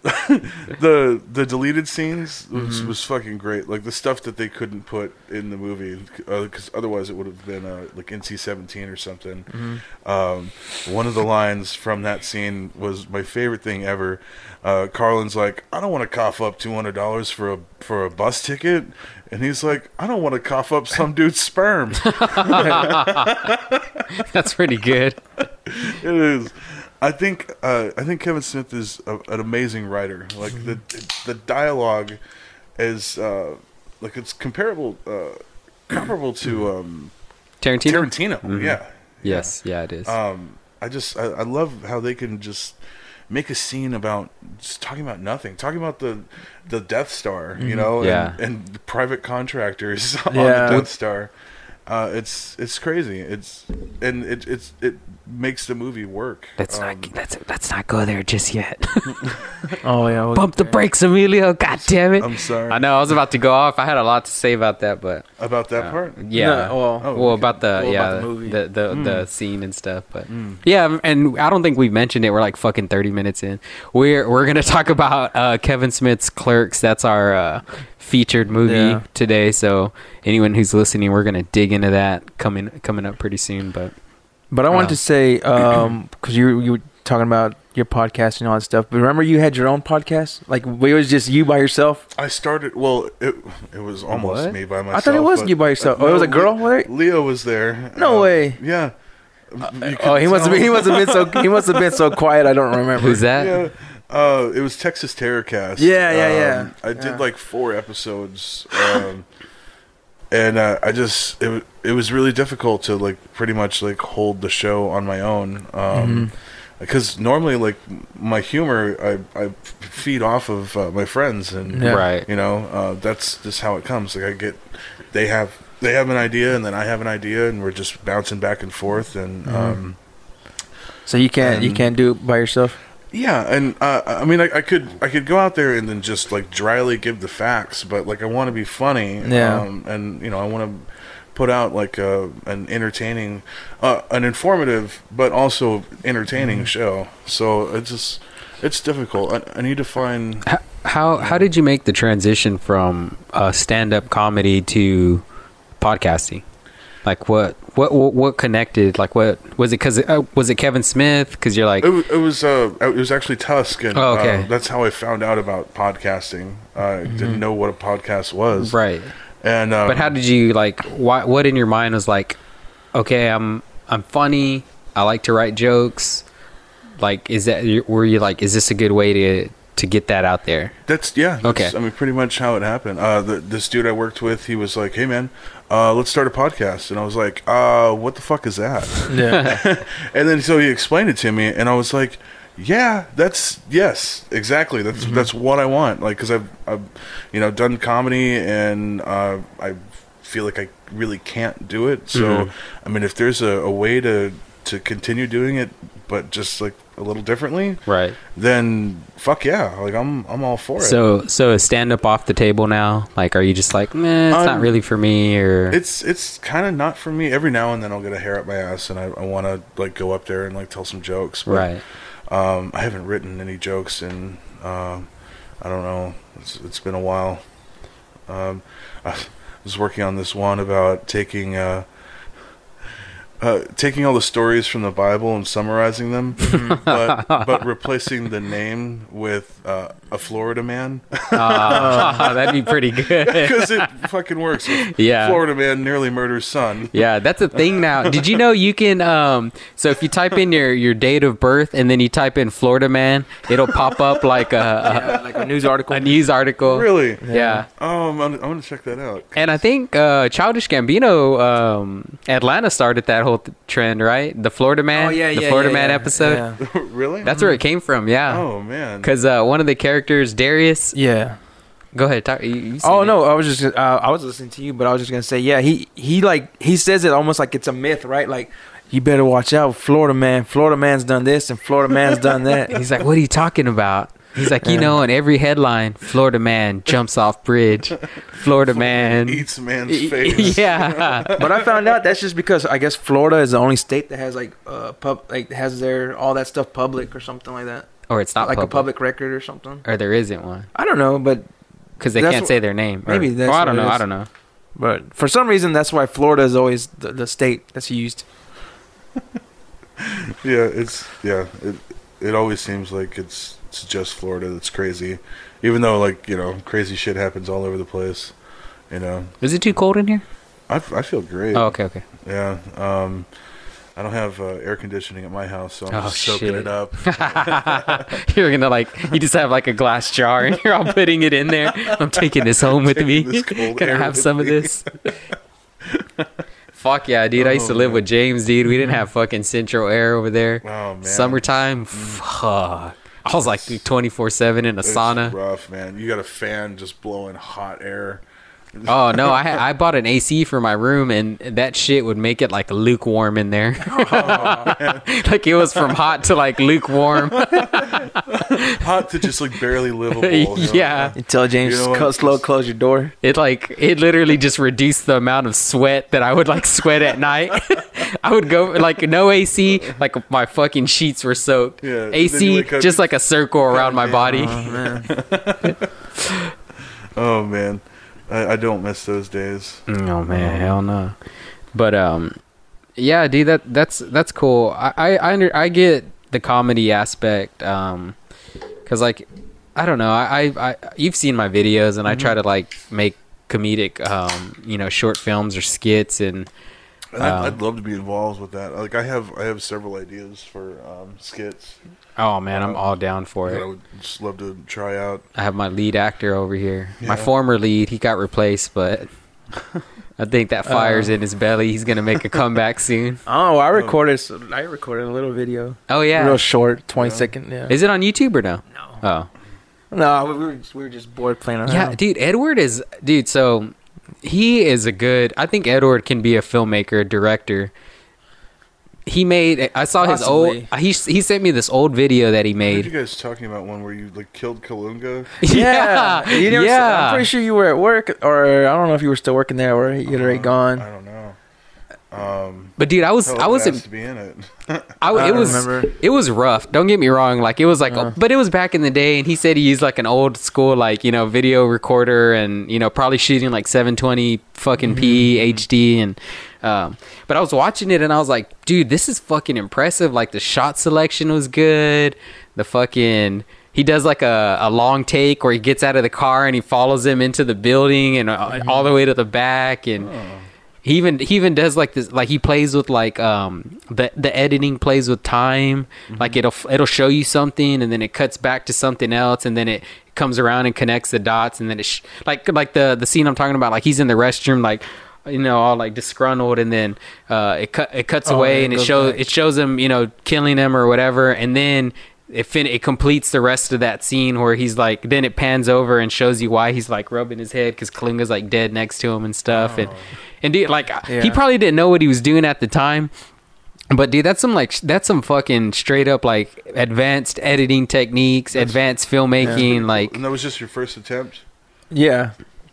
Uh, the, the deleted scenes was, Mm-hmm. was fucking great. Like the stuff that they couldn't put in the movie because otherwise it would have been uh, like NC seventeen or something. Mm-hmm. Um, one of the lines from that scene was my favorite thing ever. Uh, Carlin's like, "I don't want to cough up two hundred dollars for a for a bus ticket," and he's like, "I don't want to cough up some dude's sperm." that's pretty good. it is. I think uh, I think Kevin Smith is a, an amazing writer. Like the the dialogue is uh, like it's comparable uh, comparable to um, Tarantino. Tarantino. Yeah. Yes, yeah, it is. Um, I just I, I love how they can just make a scene about just talking about nothing, talking about the the Death Star, you know, Yeah. and, and the private contractors on Yeah. the Death Star. Uh, it's it's crazy. It's and it it's it makes the movie work. Let's Um, not let's let's not go there just yet. Oh yeah. we'll Bump the there. brakes, Emilio. God damn it. I'm sorry I know. I was about to go off. I had a lot to say about that, but about that part. yeah. No, well, Oh, well, okay. about the Well, yeah about the movie. the the, the scene and stuff, but yeah, and I don't think we've mentioned it. We're like fucking thirty minutes in. We're we're gonna talk about uh, Kevin Smith's Clerks. That's our uh, featured movie Yeah. today. So anyone who's listening, we're gonna dig into that coming coming up pretty soon. But But I wanted Uh, to say, um, because you you were talking about your podcast and all that stuff. But remember, you had your own podcast. Like it was just you by yourself. I started. Well, it it was almost What? me by myself. I thought it was you by yourself. Oh, it was a girl Le- with? Leo was there. No Uh, way. Yeah. You Oh, he must have been, he must have been so he must have been so quiet. I don't remember. who's that? Yeah. Uh, it was Texas Terrorcast. Yeah, yeah, yeah. Um, I did Yeah. like four episodes, um, and uh, I just it it was really difficult to like pretty much like hold the show on my own. Um, Because normally, like my humor, I, I feed off of uh, my friends, and Yeah. Right. you know uh, that's just how it comes. Like I get, they have they have an idea, and then I have an idea, and we're just bouncing back and forth, and um, So you can't you Um, can't do it by yourself. Yeah, and uh, I mean, I, I could I could go out there and then just like dryly give the facts, but like I want to be funny, Yeah. um, and you know I want to put out like a, an entertaining, uh, an informative but also entertaining show. So it's just it's difficult. I, I need to find. H- How how did you make the transition from uh, stand up comedy to podcasting? Like what what what, what connected? Like what was it? Because uh, was it Kevin Smith? Because you're like It, wa- it was uh, it was actually Tusk, and Oh, okay. uh, that's how I found out about podcasting. I didn't know what a podcast was, right. And um, But how did you like? Why, what in your mind was like? Okay, I'm I'm funny. I like to write jokes. Like, is that were you like? Is this a good way to to get that out there? That's yeah. That's, Okay. I mean, pretty much how it happened. Uh, the, this dude I worked with, he was like, "Hey, man, uh, let's start a podcast," and I was like, "Uh, what the fuck is that?" Yeah. and then so he explained it to me, and I was like, "Yeah, that's yes, exactly. That's that's what I want." Like, because I've I've you know done comedy, and uh, I feel like I really can't do it. So, I mean, if there's a, a way to to continue doing it, but just like a little differently, Right. then fuck yeah, like I'm I'm all for it. So so is stand up off the table now? Like, are you just like, meh, it's not Um, really for me, or It's it's kind of not for me. Every now and then I'll get a hair up my ass, and I, I want to like go up there and like tell some jokes. But, right? Um, I haven't written any jokes in um, I don't know. It's it's been a while. Um, I was working on this one about taking. Uh, uh, taking all the stories from the Bible and summarizing them, but but replacing the name with uh, a Florida man Ah, that'd be pretty good. because it fucking works. Yeah. Florida man nearly murders son. Yeah, that's a thing now. Did you know you can um so if you type in your your date of birth and then you type in Florida man, it'll pop up like a like a news article. a, a news article. Really? Yeah. Oh, I'm, I'm gonna check that out. And I think uh Childish Gambino um Atlanta started that whole th- trend, right? The Florida man, Oh yeah, the yeah, Florida yeah, man yeah, episode. Yeah. really? That's where it came from, yeah. Oh man. Cuz uh one of the characters Darius, yeah. go ahead, talk you, you Oh seen no, I was just uh, I was listening to you, but I was just gonna say, yeah, he he like he says it almost like it's a myth, right? Like you better watch out, Florida man. Florida man's done this, and Florida man's done that. He's like, "What are you talking about?" He's like, you know, in every headline, Florida man jumps off bridge. Florida man. Eats man's face. yeah. But I found out that's just because I guess Florida is the only state that has like uh pub like has their all that stuff public or something like that. Or it's not like public. a public record or something. Or there isn't one. I don't know, but Because they can't what- say their name. Or- maybe that's Well, I don't know. I don't know. but for some reason that's why Florida is always the, the state that's used. Yeah, it's yeah. It it always seems like it's it's just Florida that's crazy, even though like you know crazy shit happens all over the place. You know, Is it too cold in here? I, I feel great. Oh, okay, okay. Yeah. Um, I don't have uh, air conditioning at my house, so I'm Oh, just soaking shit. it up. you're gonna like you just have like a glass jar and you're all putting it in there. I'm taking this home with me. Can I have some of this? Fuck yeah, dude! I used to Oh, live man. with James, dude. We didn't have fucking central air over there. Oh man, Summertime, fuck. I was like 24 seven in a It's sauna. rough, man. You got a fan just blowing hot air. Oh no, I I bought an AC for my room and that shit would make it like lukewarm in there. like it was from hot to like lukewarm. hot to just like barely livable. you know? yeah. Until James You know what? "Close- slow close your door. It like it literally just reduced the amount of sweat that I would like sweat at night. I would go like no AC, like my fucking sheets were soaked. Yeah, AC just like a circle around my man. body. Oh man, oh, I, I don't miss those days. Oh man, hell no. But um, yeah, dude, that that's that's cool. I I I, under, I get the comedy aspect. Um, cause like I don't know. I I, I you've seen my videos, and I try to like make comedic um you know short films or skits and And I'd, Um, I'd love to be involved with that. Like I have, I have several ideas for um, skits oh man, I'm all down for it. I would just love to try out. I have my lead actor over here. My former lead, he got replaced, but. I think that fire's in his belly. He's gonna make a comeback soon. Oh, I recorded. s- I recorded a little video, Oh yeah, real short, twenty Yeah. second. Yeah. is it on YouTube or no? no. Oh, No, we were just, we were just bored playing around. Yeah, dude, Edward is dude. So he is a good. I think Edward can be a filmmaker, director. He made. I saw his old. He he sent me this old video that he I heard you made. guys talking about one where you like killed Kalunga. Yeah, You never- yeah. I'm pretty sure you were at work, or I don't know if you were still working there, or you'd already gone. I don't know. Um, But dude, I was I wasn't. to be in it. I, I it don't was remember. it was rough. Don't get me wrong. Like it was like, Uh. but it was back in the day, and he said he used like an old school like you know video recorder, and you know probably shooting like 720 fucking p HD, and um, but I was watching it and I was like, dude, this is fucking impressive. Like the shot selection was good. The fucking he does like a, a long take where he gets out of the car and he follows him into the building and uh, all the way to the back and he even he even does like this like he plays with like um the the editing plays with time. Like it'll it'll show you something and then it cuts back to something else and then it comes around and connects the dots and then it sh- like like the the scene I'm talking about like he's in the restroom like you know all like disgruntled and then uh it cut it cuts Oh, away it and it shows back. it shows him you know killing him or whatever. And then it fin- it completes the rest of that scene where he's like then it pans over and shows you why he's like rubbing his head because Kalunga's like dead next to him and stuff. And oh. and dude, like he probably didn't know what he was doing at the time. But dude that's some like that's some fucking straight up like advanced editing techniques advanced filmmaking like and that was just your first attempt. Yeah.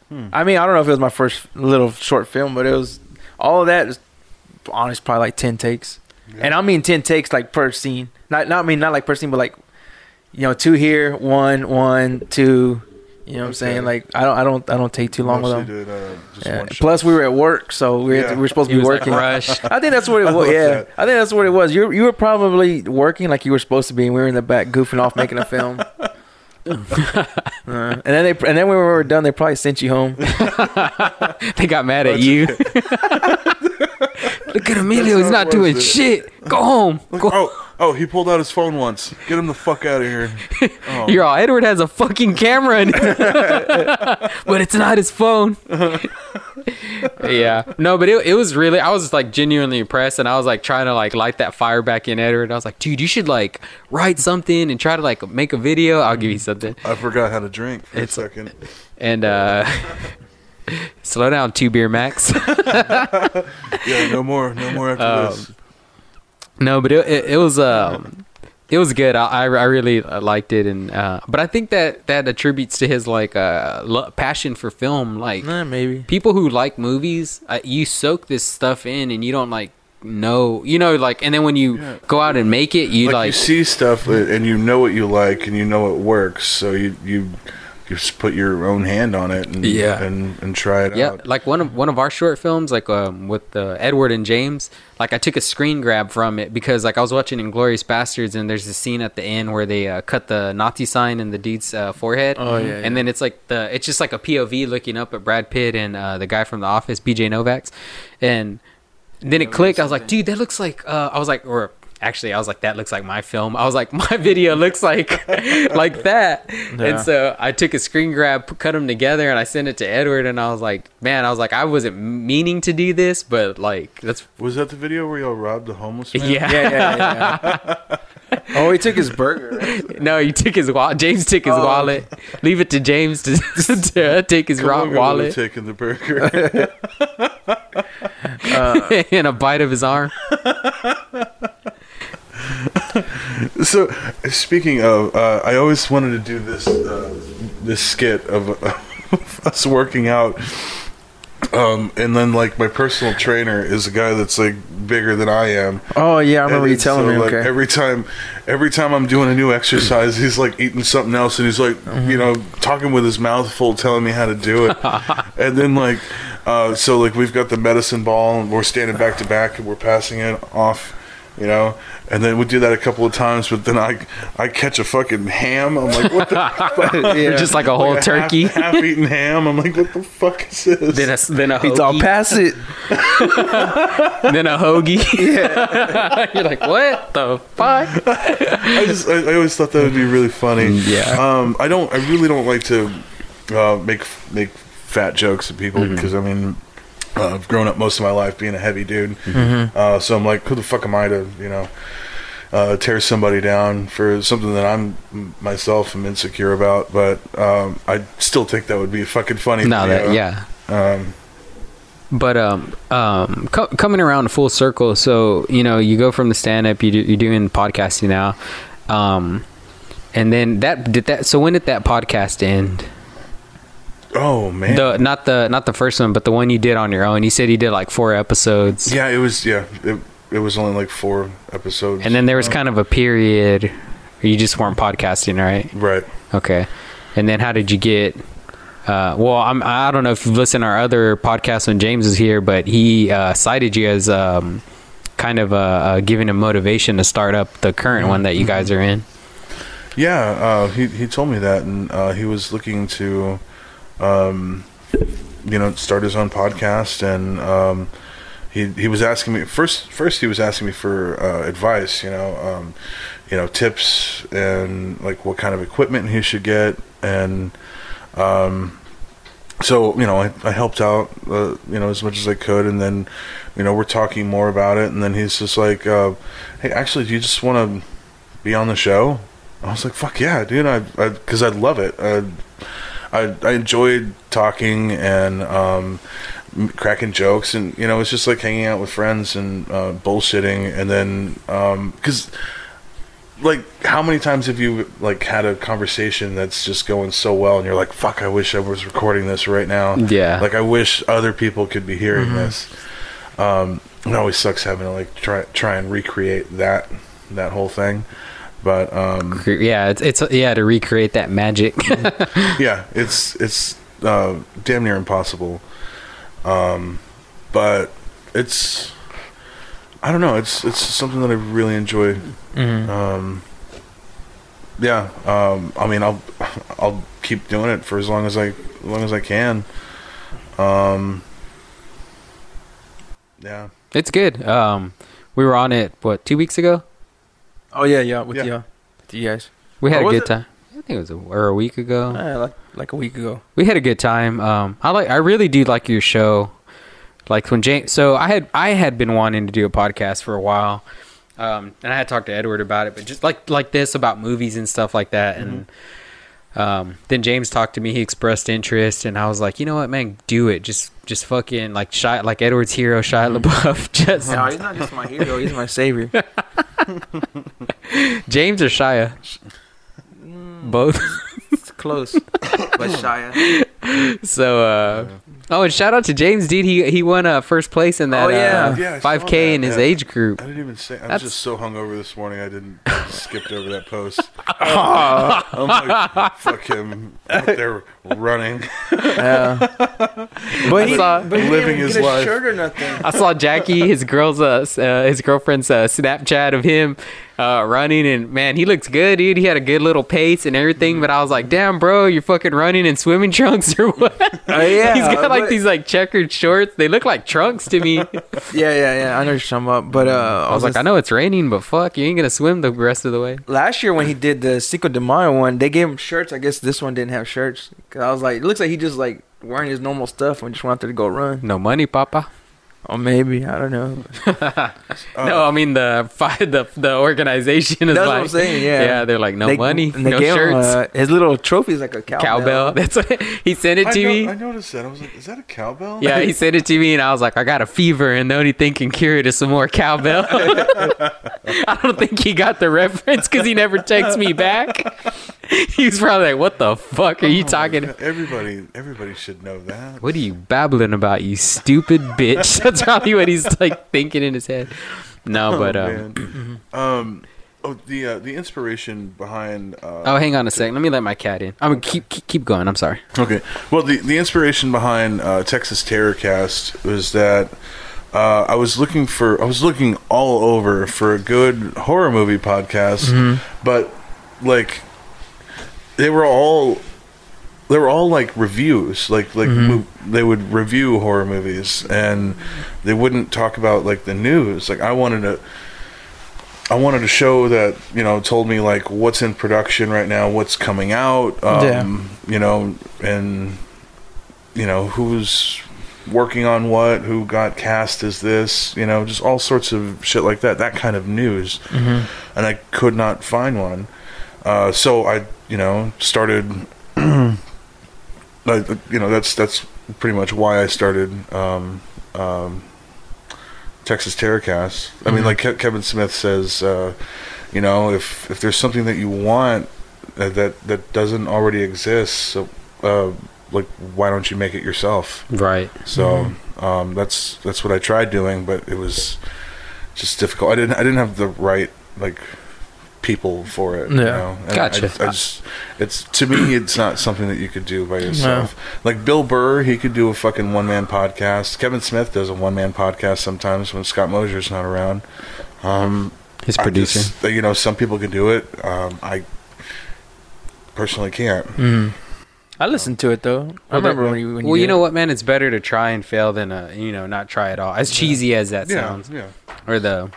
Hmm. I mean, I don't know if it was my first little short film, but it was all of that is honest, probably like ten takes, and I mean ten takes like per scene. Not not I mean not like per scene, but like you know two here, one, one, two. You know what I'm saying? Like I don't I don't I don't take too long with them. did, uh, just Yeah. one shot. Plus we were at work, so we, had Yeah. we were supposed to be was like working. rushed I think that's what it was. love Yeah, that. I think that's what it was. You you were probably working like you were supposed to be, and we were in the back goofing off making a film. Uh, and then they and then when we were done, they probably sent you home. they got mad at you look at Emilio he's not doing was. shit go home Look, go oh, oh, he pulled out his phone once. Get him the fuck out of here. Oh. You're all Edward has a fucking camera, in but it's not his phone. yeah, no, but it, it was really I was like genuinely impressed, and I was like trying to like light that fire back in Edward. I was like, dude, you should like write something and try to like make a video. I'll give you something. I forgot how to drink for It's- a second. And uh slow down, two beer max. Yeah, no more, no more after Um, this. No, but it, it, it was um it was good. I I, I really liked it, and uh, but I think that that attributes to his like uh lo- passion for film. Like Nah, maybe. people who like movies, uh, you soak this stuff in, and you don't like know, you know, like, and then when you Yeah. go out and make it, you like, like, you see stuff uh, and you know what you like and you know it works, so you you you just put your own hand on it and Yeah. and, and try it yeah, out. like one of one of our short films, like um, with uh, Edward and James. Like I took a screen grab from it because like I was watching Inglourious Basterds, and there's a scene at the end where they uh, cut the Nazi sign in the dude's uh, forehead. Oh, yeah, and yeah. then it's like the it's just like a POV looking up at Brad Pitt and uh, the guy from The Office, BJ Novak's, and then it clicked. I was like, dude, that looks like. Uh, I was like, or actually, I was like, that looks like my film. I was like, my video looks like like that. Yeah. And so I took a screen grab, cut them together, and I sent it to Edward. And I was like, man, I was like, I wasn't meaning to do this, but like, that's Was that the video where y'all robbed the homeless man? yeah. Yeah, yeah, yeah. oh, he took his burger. right? No, he took his wallet. James took his Oh. wallet. Leave it to James to, to take his Come raw on, go wallet taking the burger. Uh, and a bite of his arm. so, speaking of, uh, I always wanted to do this uh, this skit of us working out. Um, and then like my personal trainer is a guy that's like bigger than I am. Oh yeah, I remember And you telling so, me. like, Okay. every time, every time I'm doing a new exercise, he's like eating something else, and he's like, Mm-hmm. you know, talking with his mouth full, telling me how to do it. and then like, uh, so like we've got the medicine ball, and we're standing back to back, and we're passing it off, you know. And then we do that a couple of times, but then I, I catch a fucking ham. I'm like, what the fuck? yeah. Just like a whole Like a turkey. half, half eaten ham. I'm like, what the fuck is this? Then a then a hoagie. He's all pass it. then a hoagie. You're like, what the fuck? I just I, I always thought that would be really funny. Yeah. Um, I don't. I really don't like to uh, make make fat jokes at people because I mean. Uh, I've grown up most of my life being a heavy dude, uh, so I'm like, who the fuck am I to, you know, uh, tear somebody down for something that I'm myself am insecure about? But um, I still think that would be fucking funny. No, that yeah. Um, But um, um, co- coming around full circle. So you know, you go from the stand up. You do, you're doing podcasting now, um, and then that did that. So when did that podcast end? Oh man, The not the not the first one, but the one you did on your own. You said you did like four episodes, yeah, it was yeah, it, it was only like four episodes, and then there was Uh, kind of a period where you just weren't podcasting, right? right. Okay. And then how did you get? Uh, well, I'm, I don't know if you've listened to our other podcast when James is here, but he uh, cited you as um, kind of uh, uh, giving him motivation to start up the current one that you guys are in. Yeah, uh, he he told me that, and uh, he was looking to, um, you know, start his own podcast, and um, he he was asking me first. First, he was asking me for uh, advice, you know, um, you know, tips and like what kind of equipment he should get, and um, so you know, I, I helped out, uh, you know, as much as I could, and then, you know, we're talking more about it, and then he's just like, uh, "Hey, actually, do you just want to be on the show?" I was like, "Fuck yeah, dude!" I because I, would love it. I I enjoyed talking and um, cracking jokes, and you know, it's just like hanging out with friends and uh, bullshitting, and then because. like how many times have you like had a conversation that's just going so well and you're like fuck i wish i was recording this right now Yeah. like i wish other people could be hearing this um it always sucks having to like try try and recreate that that whole thing but um Yeah, it's, it's yeah to recreate that magic. yeah it's it's uh damn near impossible um but it's i don't know it's it's something that i really enjoy Mhm. um yeah um i mean i'll i'll keep doing it for as long as i as long as i can um yeah it's good. Um, we were on it what two weeks ago. Oh yeah, yeah, with Yeah. you, with you guys. We had Oh, a good it? time. I think it was a, or a week ago. Uh, like like a week ago. we had a good time. Um, I like, I really do like your show. Like when James, so I had, I had been wanting to do a podcast for a while, um, and I had talked to Edward about it, but just like like this about movies and stuff like that, and um, then James talked to me. He expressed interest, and I was like, you know what, man, do it. Just just fucking like Shia, like Edward's hero, Shia LaBeouf. Just No, he's not just my hero. He's my savior. James or Shia? Both. It's close, but Shia. so, uh, oh, and shout out to James, dude. He he won uh, first place in that Oh, yeah. uh, Yeah, 5K that, in his yeah. age group. I didn't even say. I'm That's- just so hungover this morning. I didn't. I skipped over that post. I'm like, fuck him out there running. Yeah. But he, saw- but he Living didn't his get a life. shirt or nothing. I saw Jackie, his girl's, uh, uh, his girlfriend's uh, Snapchat of him uh, running, and man, he looks good, dude. He had a good little pace and everything. But I was like, damn, bro, you're fucking running in swimming trunks or what? Oh, yeah, he's got like but- these like checkered shorts. They look like trunks to me. Yeah, yeah, yeah. I know you're talking about. But uh, I was like, I know it's raining, but fuck, you ain't gonna swim the rest of the way. last year when he did the Cinco de Mayo one, they gave him shirts. I guess this one didn't have shirts. Cause I was like, it looks like he just like wearing his normal stuff and just there to go run. No money, papa. Or maybe I don't know. no, I mean the fi- the the organization is That's like, what I'm saying, yeah. yeah, they're like no They- money, and they no gave him, shirts, uh, his little trophy is like a cowbell. cowbell. That's what he sent it I, to no- me. I noticed that. I was like, is that a cowbell? Yeah, he sent it to me, and I was like, I got a fever, and the only thing can cure it is some more cowbell. I don't think he got the reference because he never texts me back. he was probably like, "What the fuck are you Oh talking? God, Everybody, everybody should know that. What are you babbling about, you stupid bitch?" That's probably what he's like thinking in his head. No, but oh, um, um, oh, the uh, the inspiration behind. Uh, oh, hang on a second. Let me let my cat in. I'm gonna keep keep, keep going. I'm sorry. Okay. Well, the the inspiration behind uh, Texas Terrorcast was that uh, I was looking for I was looking all over for a good horror movie podcast, but like they were all they were all like reviews. Like like mo- they would review horror movies and they wouldn't talk about like the news. Like i wanted to i wanted a show that you know told me like what's in production right now what's coming out um you know and you know who's working on what who got cast as this you know just all sorts of shit like that that kind of news. And i could not find one uh, so I, you know, started. like, you know, that's that's pretty much why I started um, um, Texas Terrorcast. I mean, like Ke- Kevin Smith says, uh, you know, if if there's something that you want uh, that that doesn't already exist, so uh, like why don't you make it yourself? Right. So um, that's that's what I tried doing, but it was just difficult. I didn't I didn't have the right like people for it. You Yeah. know? And Gotcha. I, I just it's to me it's not something that you could do by yourself. Like Bill Burr, he could do a fucking one man podcast. Kevin Smith does a one man podcast sometimes when Scott Mosier's not around. Um, His I producer. just- you know, some people can do it. Um, I personally can't. Mm. I listened to it though. I remember when you. When well, you did know it. what, man? It's better to try and fail than uh, you know, not try at all. As cheesy as that Yeah, sounds, yeah. or the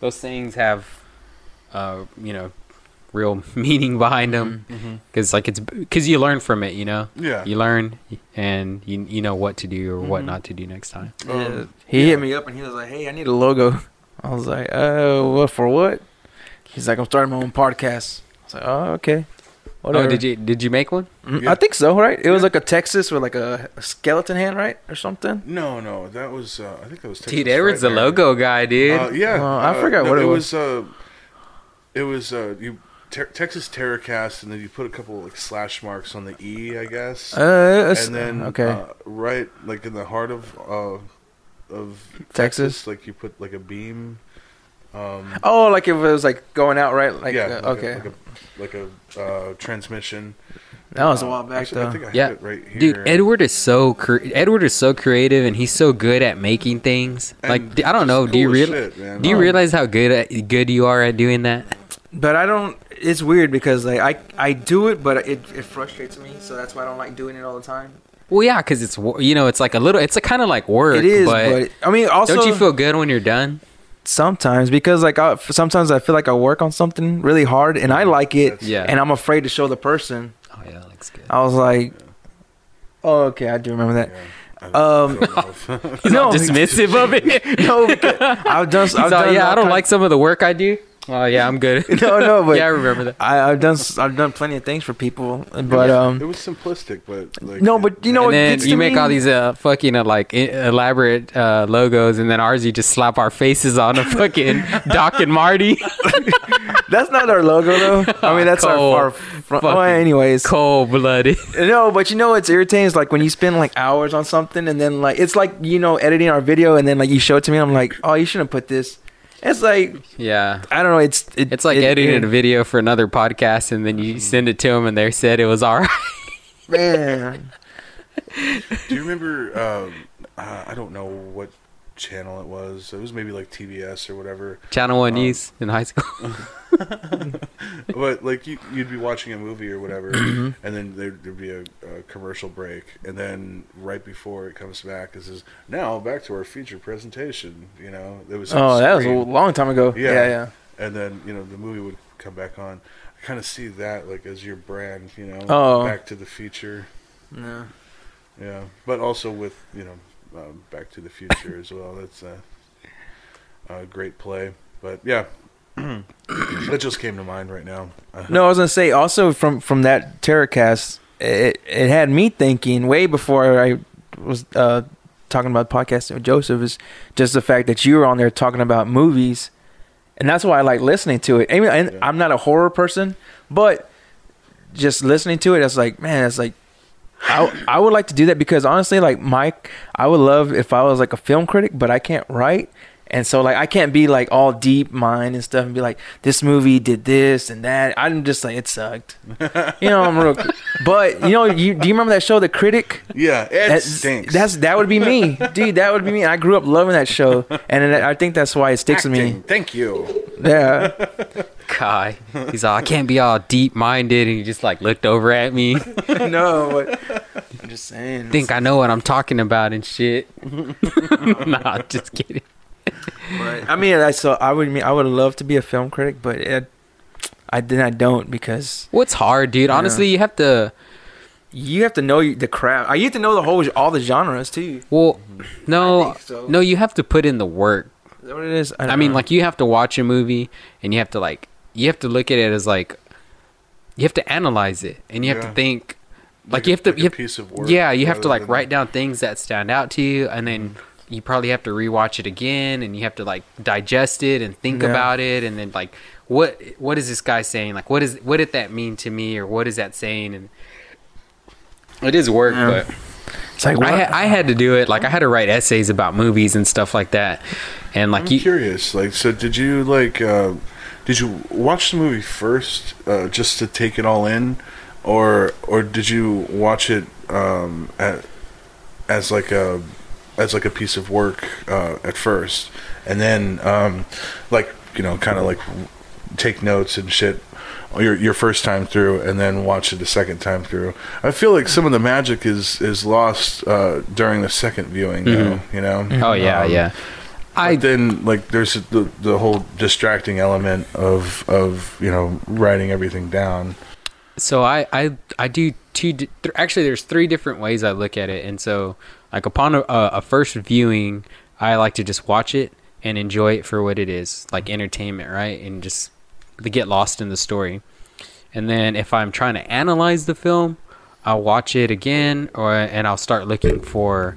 those things have, uh, you know, real meaning behind them. Mm-hmm. Because like it's because you learn from it. You know, Yeah. you learn and you you know what to do or what not to do next time. Yeah. Um, he yeah. hit me up and he was like, "Hey, I need a logo." I was like, "Oh, what for what?" He's like, "I'm starting my own podcast." I was like, "Oh, okay." Whatever. Oh, did you did you make one? Mm, Yeah. I think so, right? It was like a Texas with like a, a skeleton hand, right, or something. No, no, that was uh, I think that was Texas Dude, Edward's the Frightmare. logo guy, dude. Uh, yeah, Oh, I uh, forgot no, what it it was. was. It was uh, you ter- Texas Terrorcast, and then you put a couple like slash marks on the E, I guess, Uh, and then okay, uh, right like in the heart of uh, of Texas. like you put like a beam. Um, oh, like if it was like going out, right? Like, yeah, uh, like okay, a, like a, like a uh, transmission. that was a while back actually, though. I think I Yeah. it right here. Dude, Edward is so cre- Edward is so creative, and he's so good at making things. And like I don't just know. Do you realize? Do you Oh. realize how good at, good you are at doing that? But I don't. It's weird because like I I do it, but it it frustrates me. So that's why I don't like doing it all the time. Well, yeah, because it's you know it's like a little. It's a kind of like work. it is, but, but, I mean, also don't you feel good when you're done? sometimes because like I, sometimes I feel like I work on something really hard and I like it, Yeah. and I'm afraid to show the person. Oh yeah, that looks good. I was like, oh okay, I do remember that. I Um, don't know He's no, dismissive of it. no, I've done. I've all, yeah, I don't kind- like some of the work I do. Oh yeah, I'm good. no, no, but yeah, I remember that. I, I've done s- I've done plenty of things for people, but it um, was simplistic, but like no, but you know and then you make me? all these uh, fucking uh, like elaborate uh, logos, and then ours you just slap our faces on a fucking Doc and Marty. That's not our logo though. I mean, that's Cold. our, our front. Well, Fucking anyways, Cold blooded. no, but you know what's irritating is like when you spend like hours on something and then like it's like you know editing our video and then like you show it to me. And I'm like, oh, you shouldn't put this. It's like Yeah. I don't know. It's it, It's like it- editing it- a video for another podcast, and then you send it to them, and they said it was all right. Man, Do you remember? Um, uh, I don't know what channel it was. It was maybe like TBS or whatever. Channel One Um, News in high school. But like you, you'd be watching a movie or whatever, Mm-hmm. and then there'd, there'd be a, a commercial break, and then right before it comes back, it says, "Now back to our feature presentation." You know, it was. oh, that was a long time ago. Yeah. Yeah, yeah. and then you know the movie would come back on. I kind of see that like as your brand, you know, Oh. back to the future. Yeah. Yeah, but also with you know, um, Back to the Future as well. That's a, a great play. But yeah, that just came to mind right now. No, I was gonna say also from from that Terrorcast, it it had me thinking way before I was uh, talking about podcasting with Joseph is just the fact that you were on there talking about movies, and that's why I like listening to it. I mean, and Yeah. I'm not a horror person, but just listening to it, it's like man, it's like. I, I would like to do that because honestly, like Mike, I would love if I was like a film critic, but I can't write, and so like I can't be like all deep mind and stuff and be like this movie did this and that. I'm just like it sucked, you know. I'm real, but you know, you do you remember that show, The Critic? Yeah, it That- stinks. That's that would be me, dude. That would be me. I grew up loving that show, and I think that's why it sticks with me. Thank you. Yeah, Kai. He's all, I can't be all deep minded, and he just like looked over at me. no, but I'm just saying. Think I know what I'm talking about and shit. nah, just kidding. But, I mean, I so I would mean I would love to be a film critic, but it, I then I don't because What's hard, dude? Yeah. Honestly, you have to. you have to know the craft. You have to know the whole all the genres too. Well, mm-hmm. no, so. no, you have to put in the work. Is that what it is? I don't mean, know. like you have to watch a movie and you have to like you have to look at it as like you have to analyze it and you have Yeah. to think like, you have to like you a have, piece of work. yeah you have to like than- write down things that stand out to you and then you probably have to rewatch it again and you have to like digest it and think Yeah. about it and then like what what is this guy saying like what is what did that mean to me or what is that saying and it is work Yeah. but it's like I, ha- I had to do it like i had to write essays about movies and stuff like that and like I'm you curious. Like, so did you like? Uh, did you watch the movie first uh, just to take it all in, or or did you watch it um, at, as like a as like a piece of work uh, at first, and then um, like you know, kind of like take notes and shit your your first time through, and then watch it the second time through. I feel like some of the magic is is lost uh, during the second viewing. Though, you know. oh yeah Um, yeah I I then like there's the the whole distracting element of of you know writing everything down. so I I I do two. th- actually, there's three different ways I look at it, and so like upon a, a first viewing, I like to just watch it and enjoy it for what it is, like entertainment, right, and just to get lost in the story. And then if I'm trying to analyze the film, I'll watch it again, or and I'll start looking for.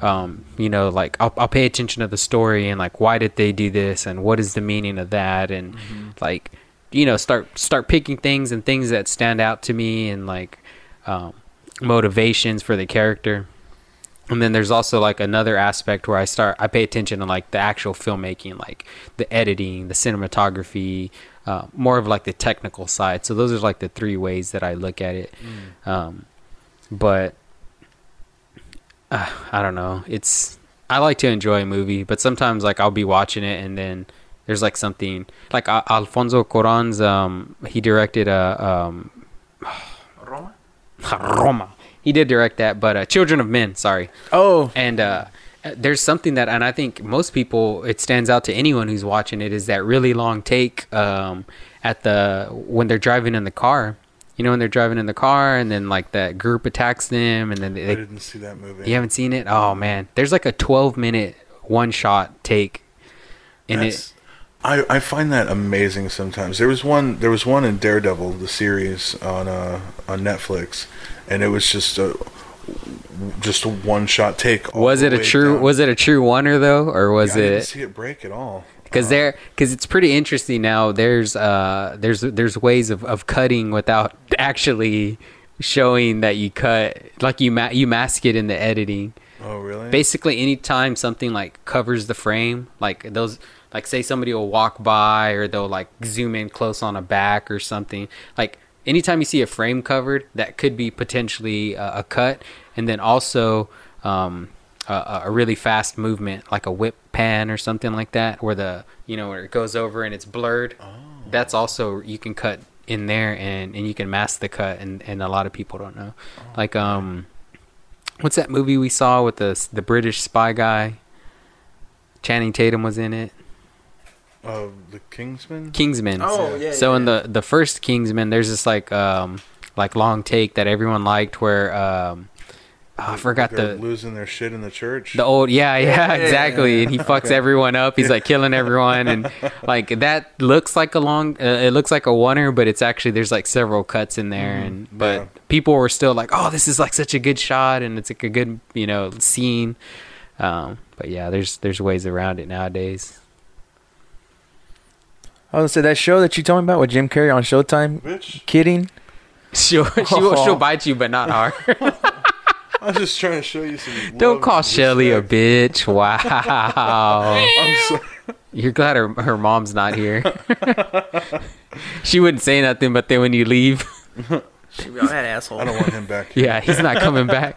Um, you know, like I'll, I'll pay attention to the story and like why did they do this and what is the meaning of that? And like you know start start picking things and things that stand out to me and like um, motivations for the character. And then there's also like another aspect where i start i pay attention to like the actual filmmaking like the editing the cinematography uh, more of like the technical side. So those are like the three ways that i look at it. Um, but uh, i don't know it's i like to enjoy a movie but sometimes like i'll be watching it and then there's like something like uh, alfonso cuarón's um he directed a um Roma? Roma. He did direct that, but uh, Children of Men, sorry. Oh, And uh, there's something that, and I think most people, it stands out to anyone who's watching it, is that really long take um, at the when they're driving in the car. You know, when they're driving in the car, and then like that group attacks them, and then they, I didn't see that movie. you haven't seen it. Oh man, there's like a 12 minute one shot take, and That's, it I, I find that amazing sometimes. There was one there was one in Daredevil the series on uh on Netflix, and it was just a just a one shot take. Was it a true? down. Was it a true oneer though, or was it I didn't it? see it break at all? Because there because it's pretty interesting now there's uh there's there's ways of, of cutting without actually showing that you cut like you ma- you mask it in the editing. Oh really? basically anytime something like covers the frame like those like say somebody will walk by or they'll like zoom in close on a back or something like anytime you see a frame covered that could be potentially a, a cut. And then also um a, a really fast movement like a whip pan or something like that where the you know where it goes over and it's blurred that's also you can cut in there and and you can mask the cut and and a lot of people don't know like um what's that movie we saw with the the British spy guy? Channing Tatum was in it. Uh, the Kingsman. Kingsman. Oh, yeah, So yeah, in the the first Kingsman, there's this like um like long take that everyone liked where um oh, I forgot They're the losing their shit in the church. the old yeah yeah, yeah, exactly and he fucks everyone up he's like killing everyone and like that looks like a long uh, it looks like a oneer but it's actually there's like several cuts in there and but Yeah. people were still like oh this is like such a good shot and it's like a good you know scene um but yeah there's there's ways around it nowadays I was gonna say that show that you told me about with Jim Carrey on Showtime. bitch. Kidding. she'll she'll, she'll bite you but not hard I was just trying to show you some. don't call and Shelly a bitch wow I'm sorry. You're glad her her mom's not here. she wouldn't say nothing, but then when you leave, Be all that asshole. I don't want him back. Here. yeah, he's not coming back.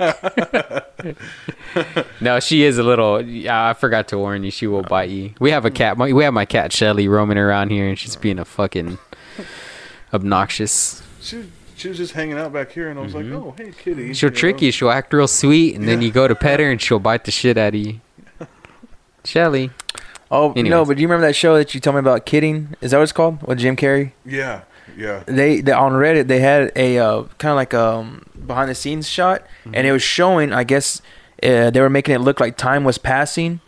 no, she is a little. I forgot to warn you. She will bite you. We have a cat. my- We have my cat Shelly roaming around here, and she's being a fucking obnoxious. She, she was just hanging out back here, and I was like, "Oh, hey, kitty." Mm-hmm. She'll you trick know? you. She'll act real sweet, and then you go to pet her, and she'll bite the shit out of you. Shelly. Oh no, but do you remember that show that you told me about? Kidding. Is that what it's called? With Jim Carrey. Yeah, yeah. They, they on Reddit they had a uh, kind of like um behind the scenes shot, and it was showing. I guess uh, they were making it look like time was passing,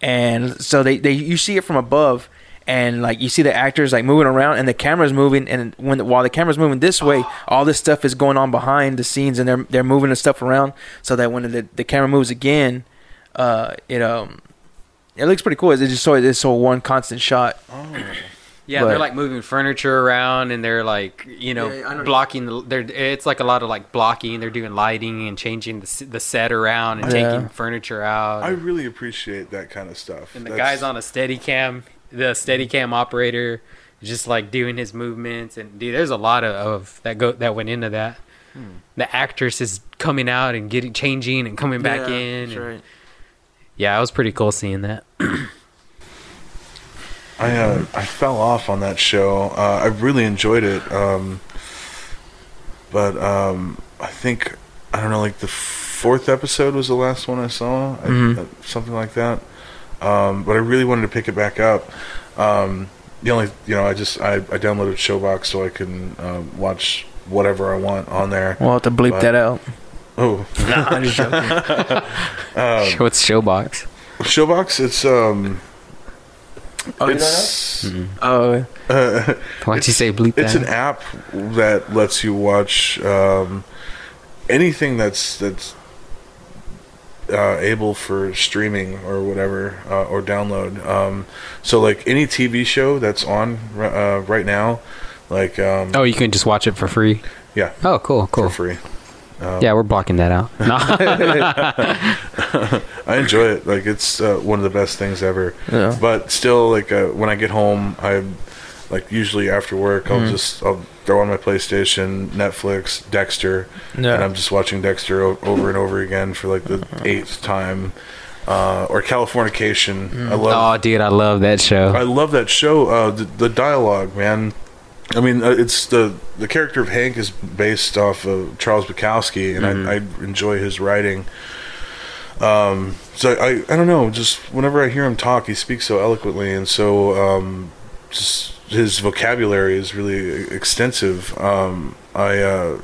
and so they, they you see it from above. And like you see the actors like moving around, and the camera's moving, and when while the camera's moving this way, all this stuff is going on behind the scenes, and they're they're moving the stuff around so that when the the camera moves again, uh, it um, it looks pretty cool. It's just so it's so one constant shot. Oh, Yeah, But- they're like moving furniture around, and they're like you know Yeah, I blocking the. They're it's like a lot of like blocking. They're doing lighting and changing the the set around and Yeah. taking furniture out. I really appreciate that kind of stuff. and the That's- guy's on a steady cam, the steady cam operator, just like doing his movements. And dude, there's a lot of, of that go that went into that. Hmm. The actress is coming out and getting changing and coming back in. and- Yeah, it was pretty cool seeing that. I uh, I fell off on that show. Uh, I really enjoyed it, um, but um, I think I don't know, like the fourth episode was the last one I saw, I- Mhm. uh, something like that. Um, but I really wanted to pick it back up. Um, the only, you know, I just I, I downloaded Showbox so I can um, watch whatever I want on there. We'll have to bleep But- that out. Oh, Nah, I'm just joking. um, What's Showbox? Showbox, it's um, Oh, you it's Oh, uh, Why'd you say bleep It's that? an app that lets you watch um, anything that's that's uh, able for streaming or whatever uh, or download. Um, so like any TV show that's on ri- uh, right now, like um, oh, you can just watch it for free. yeah, Oh, cool, cool. for free. Um, Yeah, we're blocking that out. No. I enjoy it. Like it's uh, one of the best things ever. yeah. But still, like uh, when I get home, I like usually after work, I'll Mhm. just I'll throw on my PlayStation, Netflix, Dexter, and I'm just watching Dexter o- over and over again for like the eighth time. Uh, or Californication. I love oh, dude, I love that show. I love that show. Uh, the, the dialogue, man. I mean, uh, it's the the character of Hank is based off of Charles Bukowski, and I, I enjoy his writing. Um, so I I don't know, just whenever I hear him talk, he speaks so eloquently, and so um, just his vocabulary is really extensive. Um, I uh,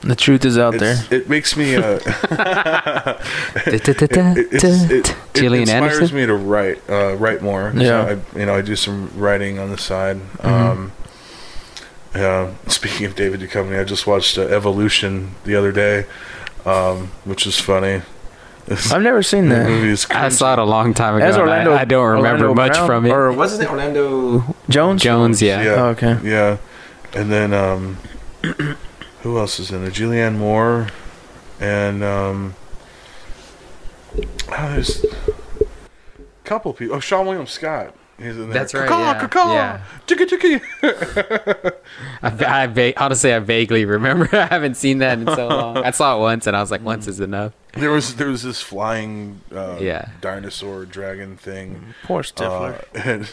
The truth is out there. it makes me. Uh, it, it, it, it inspires Anderson? me to write, uh, write more. Yeah. I, you know, I do some writing on the side. Mm-hmm. Um, yeah. Speaking of David Duchovny, I just watched uh, Evolution the other day, um, which is funny. This I've never seen that. movie I saw it a long time ago. As Orlando, I, I don't remember Orlando much Brown? from it. Or what's his name? Orlando Jones. Jones, yeah. Yeah. Oh, okay. Yeah, and then um, who else is in it? Julianne Moore, and um, oh, there's a couple people. Oh, Seann William Scott. He's in there. That's right, Caw, yeah. caw, Yeah. Chicka, chicka. I, I va- honestly, I vaguely remember. I haven't seen that in so long. I saw it once, and I was like, once is enough. There was there was this flying uh, Yeah. dinosaur dragon thing. Poor Stifler. Uh, and,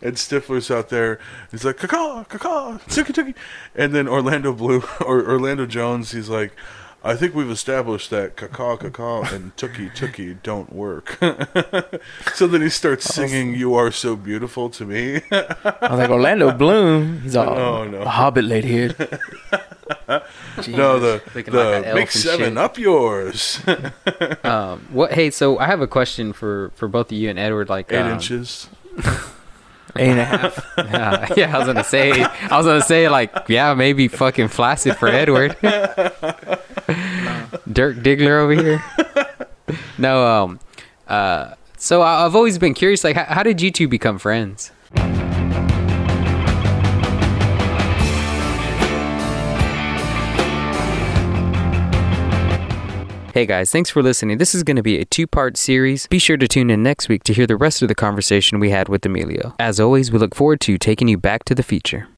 and Stifler's out there. He's like, caw, caw, tiki, tiki. And then Orlando Blue, or Orlando Jones, he's like, I think we've established that caw, caw, and tookie, tookie don't work. so then he starts singing, You Are So Beautiful to Me. I was like Orlando Bloom. He's all No, no. a hobbit lady here. no, the, Looking the like an Make Seven shit. Up Yours. Um, what? Hey, so I have a question for for both of you and Edward. Like, Eight um, inches. Eight and a half. yeah, yeah, I was gonna say, I was gonna say, like, yeah, maybe fucking flaccid for Edward. Dirk Diggler over here. No, um, uh, so I- I've always been curious, like, how, how did you two become friends? Hey guys, thanks for listening. This is going to be a two part series. Be sure to tune in next week to hear the rest of the conversation we had with Emilio. As always, we look forward to taking you back to the future.